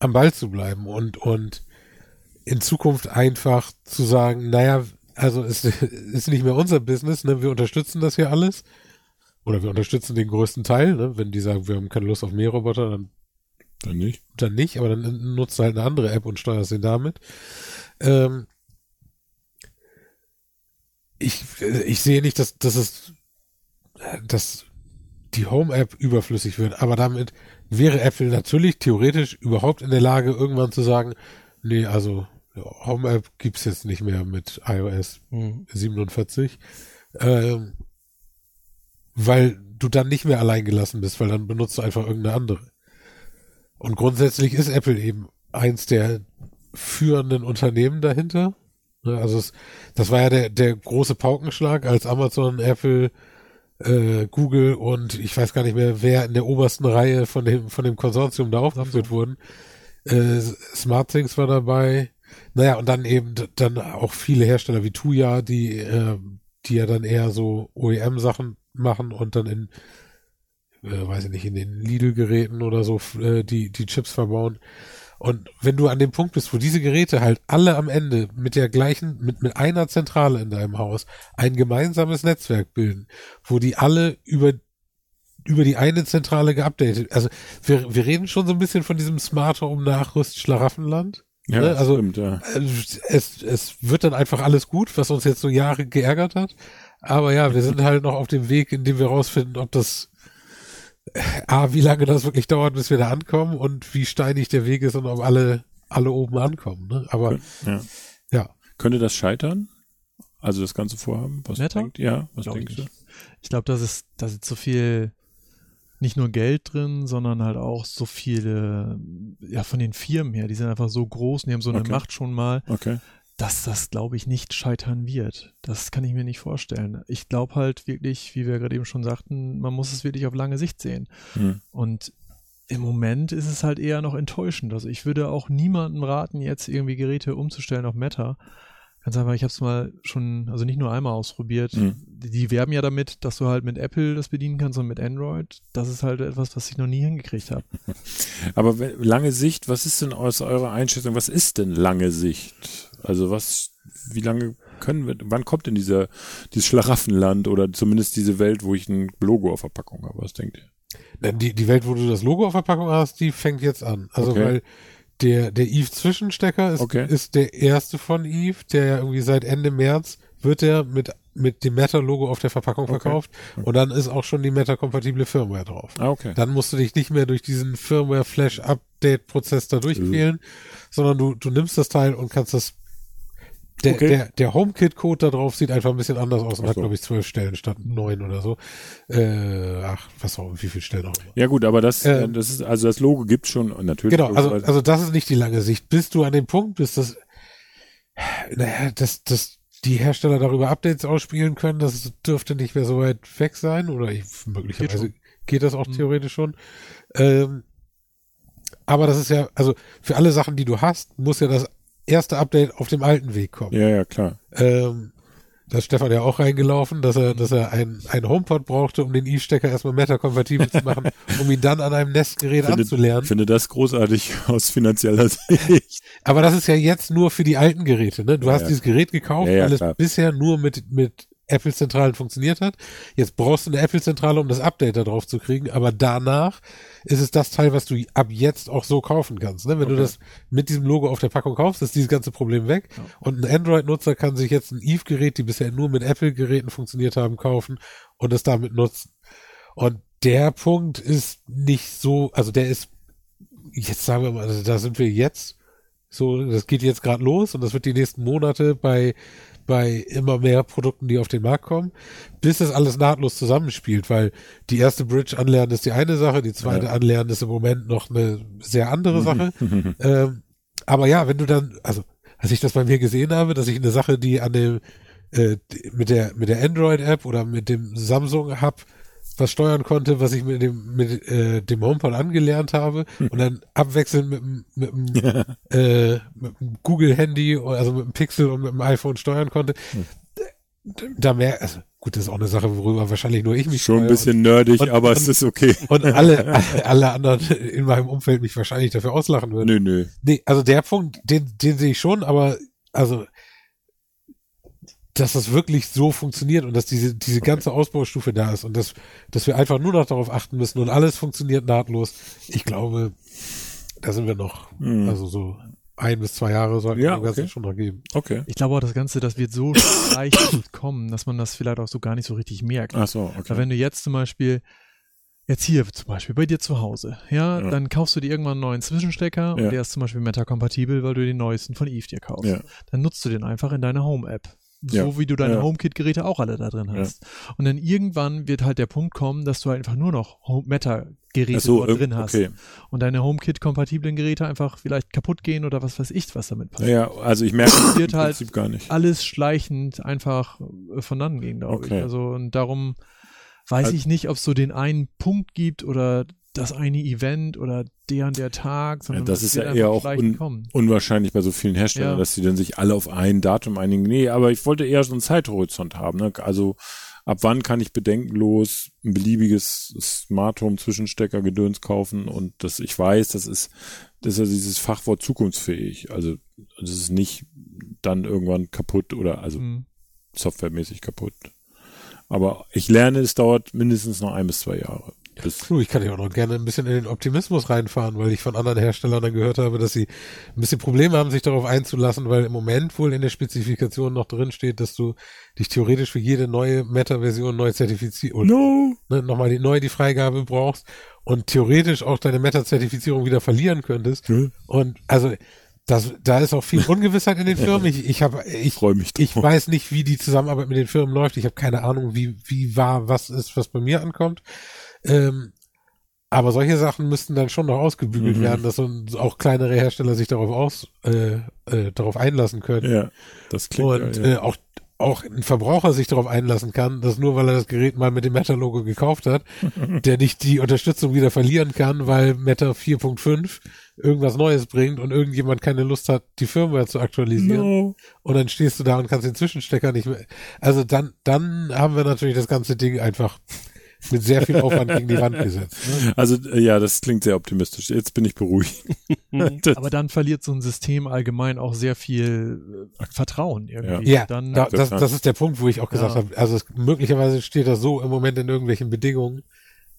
[SPEAKER 4] am Ball zu bleiben und, und in Zukunft einfach zu sagen, naja, also es ist nicht mehr unser Business, ne? wir unterstützen das hier alles. Oder wir unterstützen den größten Teil, ne? wenn die sagen, wir haben keine Lust auf Mähroboter, dann
[SPEAKER 2] Dann nicht.
[SPEAKER 4] dann nicht, aber dann nutzt du halt eine andere App und steuerst den damit. Ähm, ich, äh, ich sehe nicht, dass, dass es, äh, dass die Home-App überflüssig wird, aber damit wäre Apple natürlich theoretisch überhaupt in der Lage, irgendwann zu sagen, nee, also Home-App gibt's jetzt nicht mehr mit iOS 47, ähm, weil du dann nicht mehr allein gelassen bist, weil dann benutzt du einfach irgendeine andere. Und grundsätzlich ist Apple eben eins der führenden Unternehmen dahinter. Ne, Also es, das war ja der, der große Paukenschlag, als Amazon, Apple, äh, Google und ich weiß gar nicht mehr, wer in der obersten Reihe von dem, von dem Konsortium da aufgeführt wurden. Äh, SmartThings war dabei. Naja, und dann eben dann auch viele Hersteller wie Tuya, die, äh, die ja dann eher so OEM-Sachen machen und dann in, äh, weiß ich nicht, in den Lidl-Geräten oder so, äh, die, die Chips verbauen. Und wenn du an dem Punkt bist, wo diese Geräte halt alle am Ende mit der gleichen, mit, mit einer Zentrale in deinem Haus ein gemeinsames Netzwerk bilden, wo die alle über, über die eine Zentrale geupdatet, also wir, wir reden schon so ein bisschen von diesem Smart Home Nachrüst Schlaraffenland.
[SPEAKER 2] Ja,
[SPEAKER 4] Ne, also-
[SPEAKER 2] stimmt, ja.
[SPEAKER 4] Äh, Es, es wird dann einfach alles gut, was uns jetzt so Jahre geärgert hat. Aber ja, wir sind halt noch auf dem Weg, in dem wir rausfinden, ob das A, wie lange das wirklich dauert, bis wir da ankommen und wie steinig der Weg ist und ob alle, alle oben ankommen. Ne? Aber
[SPEAKER 2] ja.
[SPEAKER 4] ja,
[SPEAKER 2] Könnte das scheitern? Also das ganze Vorhaben? Was
[SPEAKER 3] Meta?
[SPEAKER 2] denkt Ja, was
[SPEAKER 3] Glaub
[SPEAKER 2] denkst
[SPEAKER 3] ich.
[SPEAKER 2] du?
[SPEAKER 3] Ich glaube, das ist, da ist so viel, nicht nur Geld drin, sondern halt auch so viele, ja, von den Firmen her, die sind einfach so groß und die haben so eine
[SPEAKER 2] Okay.
[SPEAKER 3] Macht schon mal,
[SPEAKER 2] Okay.
[SPEAKER 3] Dass das, glaube ich, nicht scheitern wird. Das kann ich mir nicht vorstellen. Ich glaube halt wirklich, wie wir gerade eben schon sagten, man muss es wirklich auf lange Sicht sehen.
[SPEAKER 2] Hm.
[SPEAKER 3] Und im Moment ist es halt eher noch enttäuschend. Also ich würde auch niemandem raten, jetzt irgendwie Geräte umzustellen auf Meta. Ganz einfach, ich habe es mal schon, also nicht nur einmal ausprobiert.
[SPEAKER 2] Mhm.
[SPEAKER 3] Die, die werben ja damit, dass du halt mit Apple das bedienen kannst und mit Android. Das ist halt etwas, was ich noch nie hingekriegt habe.
[SPEAKER 2] Aber lange Sicht, was ist denn aus eurer Einschätzung, was ist denn lange Sicht? Also was, wie lange können wir, wann kommt denn dieser, dieses Schlaraffenland oder zumindest diese Welt, wo ich ein Logo auf der Packung habe? Was denkt ihr?
[SPEAKER 4] die, die Welt, wo du das Logo auf der Packung hast, die fängt jetzt an. Also
[SPEAKER 2] Okay.
[SPEAKER 4] weil der, der Eve Zwischenstecker ist,
[SPEAKER 2] Okay.
[SPEAKER 4] ist der erste von Eve, der ja irgendwie seit Ende März wird der mit, mit dem Meta-Logo auf der Verpackung
[SPEAKER 2] Okay.
[SPEAKER 4] verkauft und dann ist auch schon die Meta-kompatible Firmware drauf.
[SPEAKER 2] Ah, okay.
[SPEAKER 4] Dann musst du dich nicht mehr durch diesen Firmware-Flash-Update-Prozess da durchquälen, sondern du, du nimmst das Teil und kannst das. Der,
[SPEAKER 2] Okay.
[SPEAKER 4] der, der HomeKit-Code da drauf sieht einfach ein bisschen anders aus und
[SPEAKER 2] Ach
[SPEAKER 4] hat,
[SPEAKER 2] so.
[SPEAKER 4] glaube ich, zwölf Stellen statt neun oder so. Äh, ach, was auch, wie viele Stellen auch immer.
[SPEAKER 2] Ja gut, aber das,
[SPEAKER 4] Ähm,
[SPEAKER 2] das ist, also das Logo gibt's schon und natürlich.
[SPEAKER 4] Genau, also, also das ist nicht die lange Sicht. Bis du an dem Punkt bist, dass, naja, dass, dass die Hersteller darüber Updates ausspielen können, das dürfte nicht mehr so weit weg sein oder ich, möglicherweise
[SPEAKER 3] Geht
[SPEAKER 4] geht, das auch
[SPEAKER 3] Mhm.
[SPEAKER 4] theoretisch schon. Ähm, aber das ist ja, also für alle Sachen, die du hast, muss ja das erste Update auf dem alten Weg kommen.
[SPEAKER 2] ja, ja, klar.
[SPEAKER 4] Ähm, da ist Stefan ja auch reingelaufen, dass er, dass er ein, ein HomePod brauchte, um den E-Stecker erstmal Meta-kompatibel zu machen, um ihn dann an einem Nestgerät
[SPEAKER 2] Finde-
[SPEAKER 4] anzulernen.
[SPEAKER 2] Ich finde das großartig aus finanzieller Sicht.
[SPEAKER 4] Aber das ist ja jetzt nur für die alten Geräte, ne? Du
[SPEAKER 2] Ja,
[SPEAKER 4] hast
[SPEAKER 2] ja.
[SPEAKER 4] dieses Gerät gekauft,
[SPEAKER 2] Ja, ja,
[SPEAKER 4] weil es
[SPEAKER 2] klar.
[SPEAKER 4] bisher nur mit, mit Apple-Zentralen funktioniert hat. Jetzt brauchst du eine Apple-Zentrale, um das Update da drauf zu kriegen, aber danach ist es das Teil, was du ab jetzt auch so kaufen kannst. Ne? Wenn du das mit diesem Logo auf der Packung kaufst, ist dieses ganze Problem weg. Und ein Android-Nutzer kann sich jetzt ein Eve-Gerät, die bisher nur mit Apple-Geräten funktioniert haben, kaufen und es damit nutzen. Und der Punkt ist nicht so, also der ist, jetzt sagen wir mal, also da sind wir jetzt so, das geht jetzt gerade los und das wird die nächsten Monate bei bei immer mehr Produkten, die auf den Markt kommen, bis das alles nahtlos zusammenspielt, weil die erste Bridge anlernen ist die eine Sache, die zweite
[SPEAKER 2] Ja.
[SPEAKER 4] anlernen ist im Moment noch eine sehr andere Sache. ähm, aber ja, wenn du dann, also als ich das bei mir gesehen habe, dass ich eine Sache, die an dem äh, mit der mit der Android-App oder mit dem Samsung Hub was steuern konnte, was ich mit dem mit äh, dem HomePod angelernt habe und dann abwechselnd mit dem mit dem, äh, mit dem Google Handy also mit dem Pixel und mit dem iPhone steuern konnte. Da, da mehr, also gut, das ist auch eine Sache, worüber wahrscheinlich nur ich mich
[SPEAKER 2] Schon ein bisschen nerdig,
[SPEAKER 4] und-
[SPEAKER 2] aber es ist okay.
[SPEAKER 4] und, und alle alle anderen in meinem Umfeld mich wahrscheinlich dafür auslachen würden.
[SPEAKER 2] Nö, nö.
[SPEAKER 4] Nee, also der Punkt, den, den sehe ich schon, aber also, dass das wirklich so funktioniert und dass diese, diese ganze Ausbaustufe da ist und dass, dass wir einfach nur noch darauf achten müssen und alles funktioniert nahtlos. Ich glaube, da sind wir noch,
[SPEAKER 2] Hm.
[SPEAKER 4] also so ein bis zwei Jahre sollten
[SPEAKER 2] Ja,
[SPEAKER 4] wir Ganzen
[SPEAKER 2] okay.
[SPEAKER 4] schon noch geben.
[SPEAKER 2] Okay.
[SPEAKER 3] Ich glaube auch, das Ganze, das wird so leicht kommen, dass man das vielleicht auch so gar nicht so richtig merkt.
[SPEAKER 2] Ach so,
[SPEAKER 3] Weil
[SPEAKER 2] okay.
[SPEAKER 3] wenn du jetzt zum Beispiel, jetzt hier zum Beispiel bei dir zu Hause, ja,
[SPEAKER 2] Ja.
[SPEAKER 3] dann kaufst du dir irgendwann einen neuen Zwischenstecker
[SPEAKER 2] Ja.
[SPEAKER 3] und der ist zum Beispiel Meta-kompatibel, weil du den neuesten von Eve dir kaufst.
[SPEAKER 2] Ja.
[SPEAKER 3] Dann nutzt du den einfach in deiner Home-App. So
[SPEAKER 2] Ja.
[SPEAKER 3] wie du deine
[SPEAKER 2] Ja.
[SPEAKER 3] HomeKit-Geräte auch alle da drin
[SPEAKER 2] Ja.
[SPEAKER 3] hast. Und dann irgendwann wird halt der Punkt kommen, dass du halt einfach nur noch Home- Meta-Geräte
[SPEAKER 2] so,
[SPEAKER 3] drin hast.
[SPEAKER 2] okay.
[SPEAKER 3] Und deine HomeKit-kompatiblen Geräte einfach vielleicht kaputt gehen oder was weiß ich, was damit passiert.
[SPEAKER 2] Ja, also ich merke es
[SPEAKER 3] Wird halt
[SPEAKER 2] Prinzip gar nicht.
[SPEAKER 3] alles schleichend einfach äh, voneinander ging, glaube
[SPEAKER 2] Okay.
[SPEAKER 3] ich. Also und darum weiß
[SPEAKER 2] Also-
[SPEAKER 3] ich nicht, ob es so den einen Punkt gibt oder das eine Event oder der und der Tag, sondern
[SPEAKER 2] das
[SPEAKER 3] es
[SPEAKER 2] ist ja eher auch un-
[SPEAKER 3] kommen.
[SPEAKER 2] Unwahrscheinlich bei so vielen Herstellern,
[SPEAKER 3] Ja.
[SPEAKER 2] dass sie dann sich alle auf ein Datum einigen. Nee, aber ich wollte eher so einen Zeithorizont haben. Ne? Also ab wann kann ich bedenkenlos ein beliebiges Smart Home Zwischenstecker Gedöns kaufen und dass ich weiß, das ist, das ist ja dieses Fachwort zukunftsfähig. Also das ist nicht dann irgendwann kaputt oder also
[SPEAKER 3] Hm.
[SPEAKER 2] softwaremäßig kaputt. Aber ich lerne, es dauert mindestens noch ein bis zwei Jahre. Bis,
[SPEAKER 4] ich kann ja auch noch gerne ein bisschen in den Optimismus reinfahren, weil ich von anderen Herstellern dann gehört habe, dass sie ein bisschen Probleme haben, sich darauf einzulassen, weil im Moment wohl in der Spezifikation noch drin steht, dass du dich theoretisch für jede neue Meta-Version neu zertifizierst,
[SPEAKER 2] no!
[SPEAKER 4] ne, nochmal die, neu die Freigabe brauchst und theoretisch auch deine Meta-Zertifizierung wieder verlieren könntest.
[SPEAKER 2] Hm.
[SPEAKER 4] Und also das, da ist auch viel Ungewissheit in den Firmen. Ich, ich habe,
[SPEAKER 2] Ich freue mich
[SPEAKER 4] ich weiß nicht, wie die Zusammenarbeit mit den Firmen läuft. Ich habe keine Ahnung, wie, wie wahr was ist, was bei mir ankommt. Ähm, aber solche Sachen müssten dann schon noch ausgebügelt
[SPEAKER 2] Mhm.
[SPEAKER 4] werden, dass so, auch kleinere Hersteller sich darauf aus, äh, äh, darauf einlassen können.
[SPEAKER 2] Ja, das klingt
[SPEAKER 4] Und
[SPEAKER 2] ja, ja.
[SPEAKER 4] Äh, auch auch ein Verbraucher sich darauf einlassen kann, dass nur weil er das Gerät mal mit dem Meta-Logo gekauft hat, der nicht die Unterstützung wieder verlieren kann, weil Meta 4.5 irgendwas Neues bringt und irgendjemand keine Lust hat, die Firmware zu aktualisieren.
[SPEAKER 2] No.
[SPEAKER 4] Und dann stehst du da und kannst den Zwischenstecker nicht mehr. Also dann, dann haben wir natürlich das ganze Ding einfach mit sehr viel Aufwand gegen die Wand gesetzt. Ne?
[SPEAKER 2] Also äh, ja, das klingt sehr optimistisch. Jetzt bin ich beruhigt.
[SPEAKER 3] Aber dann verliert so ein System allgemein auch sehr viel äh, Vertrauen irgendwie.
[SPEAKER 4] Ja,
[SPEAKER 3] dann,
[SPEAKER 4] da, das, das ist der Punkt, wo ich auch gesagt
[SPEAKER 3] Ja.
[SPEAKER 4] habe, also es, möglicherweise steht das so im Moment in irgendwelchen Bedingungen,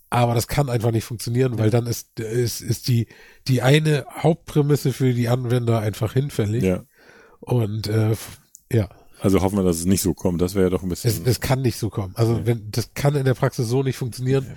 [SPEAKER 4] aber das kann einfach nicht funktionieren, weil dann ist, ist, ist die, die eine Hauptprämisse für die Anwender einfach hinfällig.
[SPEAKER 2] ja.
[SPEAKER 4] Und äh, ja,
[SPEAKER 2] Also hoffen wir, dass es nicht so kommt. Das wäre ja doch ein
[SPEAKER 4] es,
[SPEAKER 2] bisschen.
[SPEAKER 4] es kann nicht so kommen. Also wenn das kann in der Praxis so nicht funktionieren,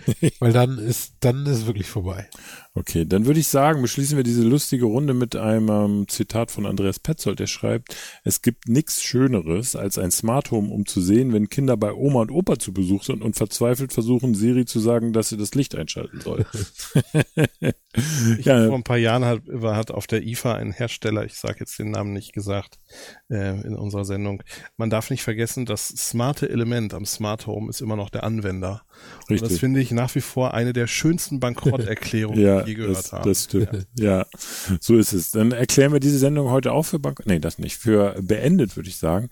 [SPEAKER 4] weil dann ist dann ist es wirklich vorbei.
[SPEAKER 2] Okay, dann würde ich sagen, beschließen wir diese lustige Runde mit einem ähm, Zitat von Andreas Petzold, der schreibt, es gibt nichts Schöneres als ein Smart Home, um zu sehen, wenn Kinder bei Oma und Opa zu Besuch sind und verzweifelt versuchen, Siri zu sagen, dass sie das Licht einschalten soll.
[SPEAKER 1] Ich
[SPEAKER 2] Ja.
[SPEAKER 1] Vor ein paar Jahren hat, hat auf der IFA ein Hersteller, ich sage jetzt den Namen nicht gesagt, äh, in unserer Sendung. Man darf nicht vergessen, das smarte Element am Smart Home ist immer noch der Anwender. Und das
[SPEAKER 2] Richtig.
[SPEAKER 1] finde ich nach wie vor eine der schönsten Bankrotterklärungen,
[SPEAKER 2] Ja,
[SPEAKER 1] ich gehört
[SPEAKER 2] das,
[SPEAKER 1] habe.
[SPEAKER 2] das stimmt. Ja. so ist es. Dann erklären wir diese Sendung heute auch für Bank, nee, das nicht, für beendet, würde ich sagen.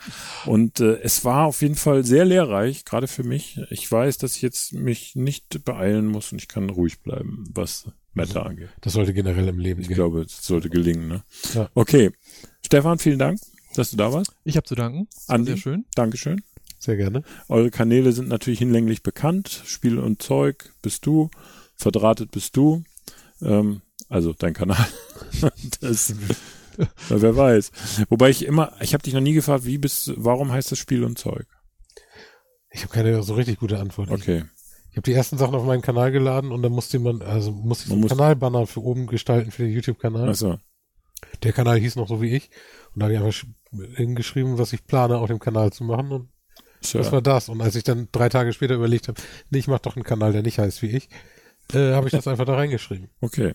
[SPEAKER 2] Und äh, es war auf jeden Fall sehr lehrreich, gerade für mich. Ich weiß, dass ich jetzt mich nicht beeilen muss und ich kann ruhig bleiben, was Meta angeht.
[SPEAKER 4] Das sollte generell im Leben
[SPEAKER 2] Ich
[SPEAKER 4] gehen.
[SPEAKER 2] glaube, es sollte gelingen. Ne?
[SPEAKER 4] Ja.
[SPEAKER 2] Okay. Stefan, vielen Dank, dass du da warst.
[SPEAKER 3] ich habe zu danken. Das
[SPEAKER 2] Andi?
[SPEAKER 3] Sehr schön.
[SPEAKER 2] Dankeschön.
[SPEAKER 4] Sehr gerne.
[SPEAKER 2] Eure Kanäle sind natürlich hinlänglich bekannt. Spiel und Zeug bist du. Verdrahtet bist du. Ähm, also dein Kanal. das, wer weiß. Wobei ich immer, ich habe dich noch nie gefragt, wie bist, warum heißt das Spiel und Zeug?
[SPEAKER 4] Ich habe keine so richtig gute Antwort.
[SPEAKER 2] Okay.
[SPEAKER 4] Ich habe die ersten Sachen auf meinen Kanal geladen und dann musste man, also musste ich so einen
[SPEAKER 2] muss-
[SPEAKER 4] Kanalbanner für oben gestalten für den YouTube-Kanal.
[SPEAKER 2] Achso.
[SPEAKER 4] Der Kanal hieß noch so wie ich. Und da habe ich einfach sch- hingeschrieben, was ich plane, auf dem Kanal zu machen. Und
[SPEAKER 2] Sure.
[SPEAKER 4] das war das. Und als ich dann drei Tage später überlegt habe, nee, ich mach doch einen Kanal, der nicht heißt wie ich, äh, habe ich das einfach da reingeschrieben.
[SPEAKER 2] Okay.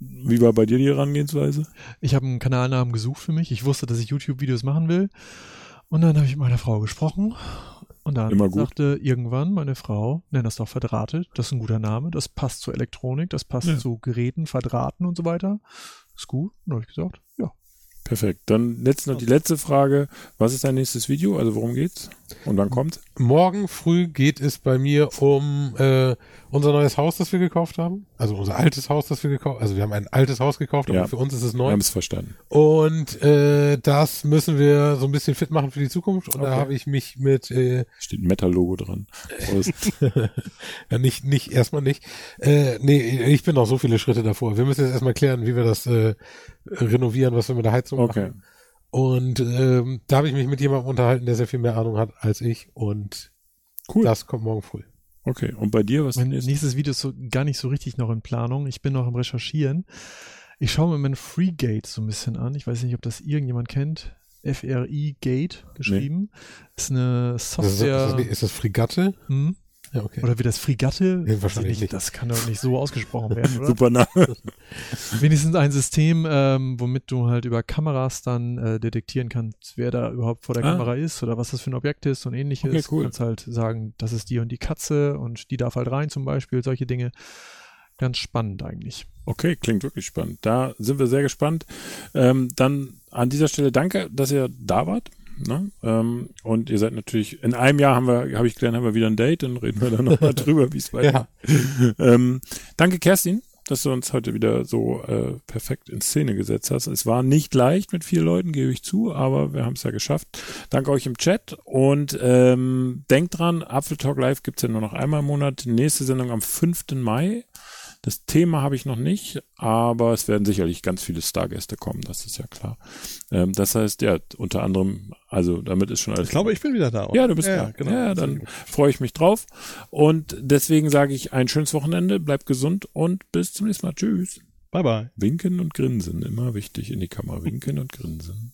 [SPEAKER 2] Wie war bei dir die Herangehensweise?
[SPEAKER 3] Ich habe einen Kanalnamen gesucht für mich. Ich wusste, dass ich YouTube-Videos machen will. Und dann habe ich mit meiner Frau gesprochen. Und dann sagte irgendwann meine Frau, nenn das doch verdrahtet. Das ist ein guter Name. Das passt zur Elektronik. Das passt
[SPEAKER 2] Ja.
[SPEAKER 3] zu Geräten, Verdrahten und so weiter. Ist gut. Und dann habe ich gesagt, ja.
[SPEAKER 2] Perfekt. Dann jetzt noch die letzte Frage. Was ist dein nächstes Video? Also worum geht's? Und wann kommt?
[SPEAKER 4] Morgen früh geht es bei mir um äh, unser neues Haus, das wir gekauft haben. Also unser altes Haus, das wir gekauft haben. Also wir haben ein altes Haus gekauft, aber
[SPEAKER 2] Ja.
[SPEAKER 4] für uns ist es
[SPEAKER 2] Wir
[SPEAKER 4] neu.
[SPEAKER 2] haben es verstanden.
[SPEAKER 4] Und äh, das müssen wir so ein bisschen fit machen für die Zukunft. Und da
[SPEAKER 2] Okay.
[SPEAKER 4] habe ich mich mit äh,
[SPEAKER 2] Steht ein Metal-Logo dran.
[SPEAKER 4] Ja, nicht, nicht, erstmal nicht. Äh, nee, ich bin noch so viele Schritte davor. Wir müssen jetzt erstmal klären, wie wir das äh, renovieren, was wir mit der Heizung
[SPEAKER 2] Okay.
[SPEAKER 4] machen. Und ähm, da habe ich mich mit jemandem unterhalten, der sehr viel mehr Ahnung hat als ich. Und
[SPEAKER 2] Cool.
[SPEAKER 4] das kommt morgen früh.
[SPEAKER 2] Okay. Und bei dir, was
[SPEAKER 3] Mein
[SPEAKER 2] ist?
[SPEAKER 3] nächstes Video ist so gar nicht so richtig noch in Planung. Ich bin noch am Recherchieren. Ich schaue mir mein Freegate so ein bisschen an. Ich weiß nicht, ob das irgendjemand kennt. FRI Gate geschrieben. Ist eine
[SPEAKER 4] Das ist, ist,
[SPEAKER 3] Software.
[SPEAKER 4] das, ist das Fregatte?
[SPEAKER 3] hm?
[SPEAKER 4] Ja, okay.
[SPEAKER 3] Oder wie das Fregatte?
[SPEAKER 4] Nee, wahrscheinlich
[SPEAKER 3] ich
[SPEAKER 4] nicht.
[SPEAKER 3] Das kann doch nicht so ausgesprochen werden, oder?
[SPEAKER 2] Super Name.
[SPEAKER 3] Wenigstens ein System, ähm, womit du halt über Kameras dann äh, detektieren kannst, wer da überhaupt vor der
[SPEAKER 2] Ah.
[SPEAKER 3] Kamera ist oder was das für ein Objekt ist und ähnliches.
[SPEAKER 2] Okay, cool.
[SPEAKER 3] Du kannst halt sagen, das ist die und die Katze und die darf halt rein zum Beispiel, solche Dinge. Ganz spannend eigentlich.
[SPEAKER 2] Okay, klingt wirklich spannend. Da sind wir sehr gespannt. Ähm, dann an dieser Stelle danke, dass ihr da wart. Ne? Ähm, und ihr seid natürlich, in einem Jahr haben wir, habe ich gelernt, haben wir wieder ein Date, dann reden wir dann nochmal drüber, wie es weitergeht. Ähm, danke, Kerstin, dass du uns heute wieder so äh, perfekt in Szene gesetzt hast. Es war nicht leicht mit vier Leuten, gebe ich zu, aber wir haben es ja geschafft. Danke euch im Chat und ähm, denkt dran, Apfel Talk Live gibt's ja nur noch einmal im Monat. Die nächste Sendung am 5. Mai. Das Thema habe ich noch nicht, aber es werden sicherlich ganz viele Stargäste kommen, das ist ja klar. Ähm, das heißt, ja, unter anderem, also damit ist schon alles.
[SPEAKER 1] Ich glaube, ich bin wieder da. oder?
[SPEAKER 2] Ja, du bist
[SPEAKER 1] ja,
[SPEAKER 2] da.
[SPEAKER 1] Genau.
[SPEAKER 2] Ja, dann freue ich mich drauf. Und deswegen sage ich ein schönes Wochenende, bleibt gesund und bis zum nächsten Mal. Tschüss.
[SPEAKER 1] Bye bye.
[SPEAKER 2] Winken und grinsen, immer wichtig in die Kamera. Winken und grinsen.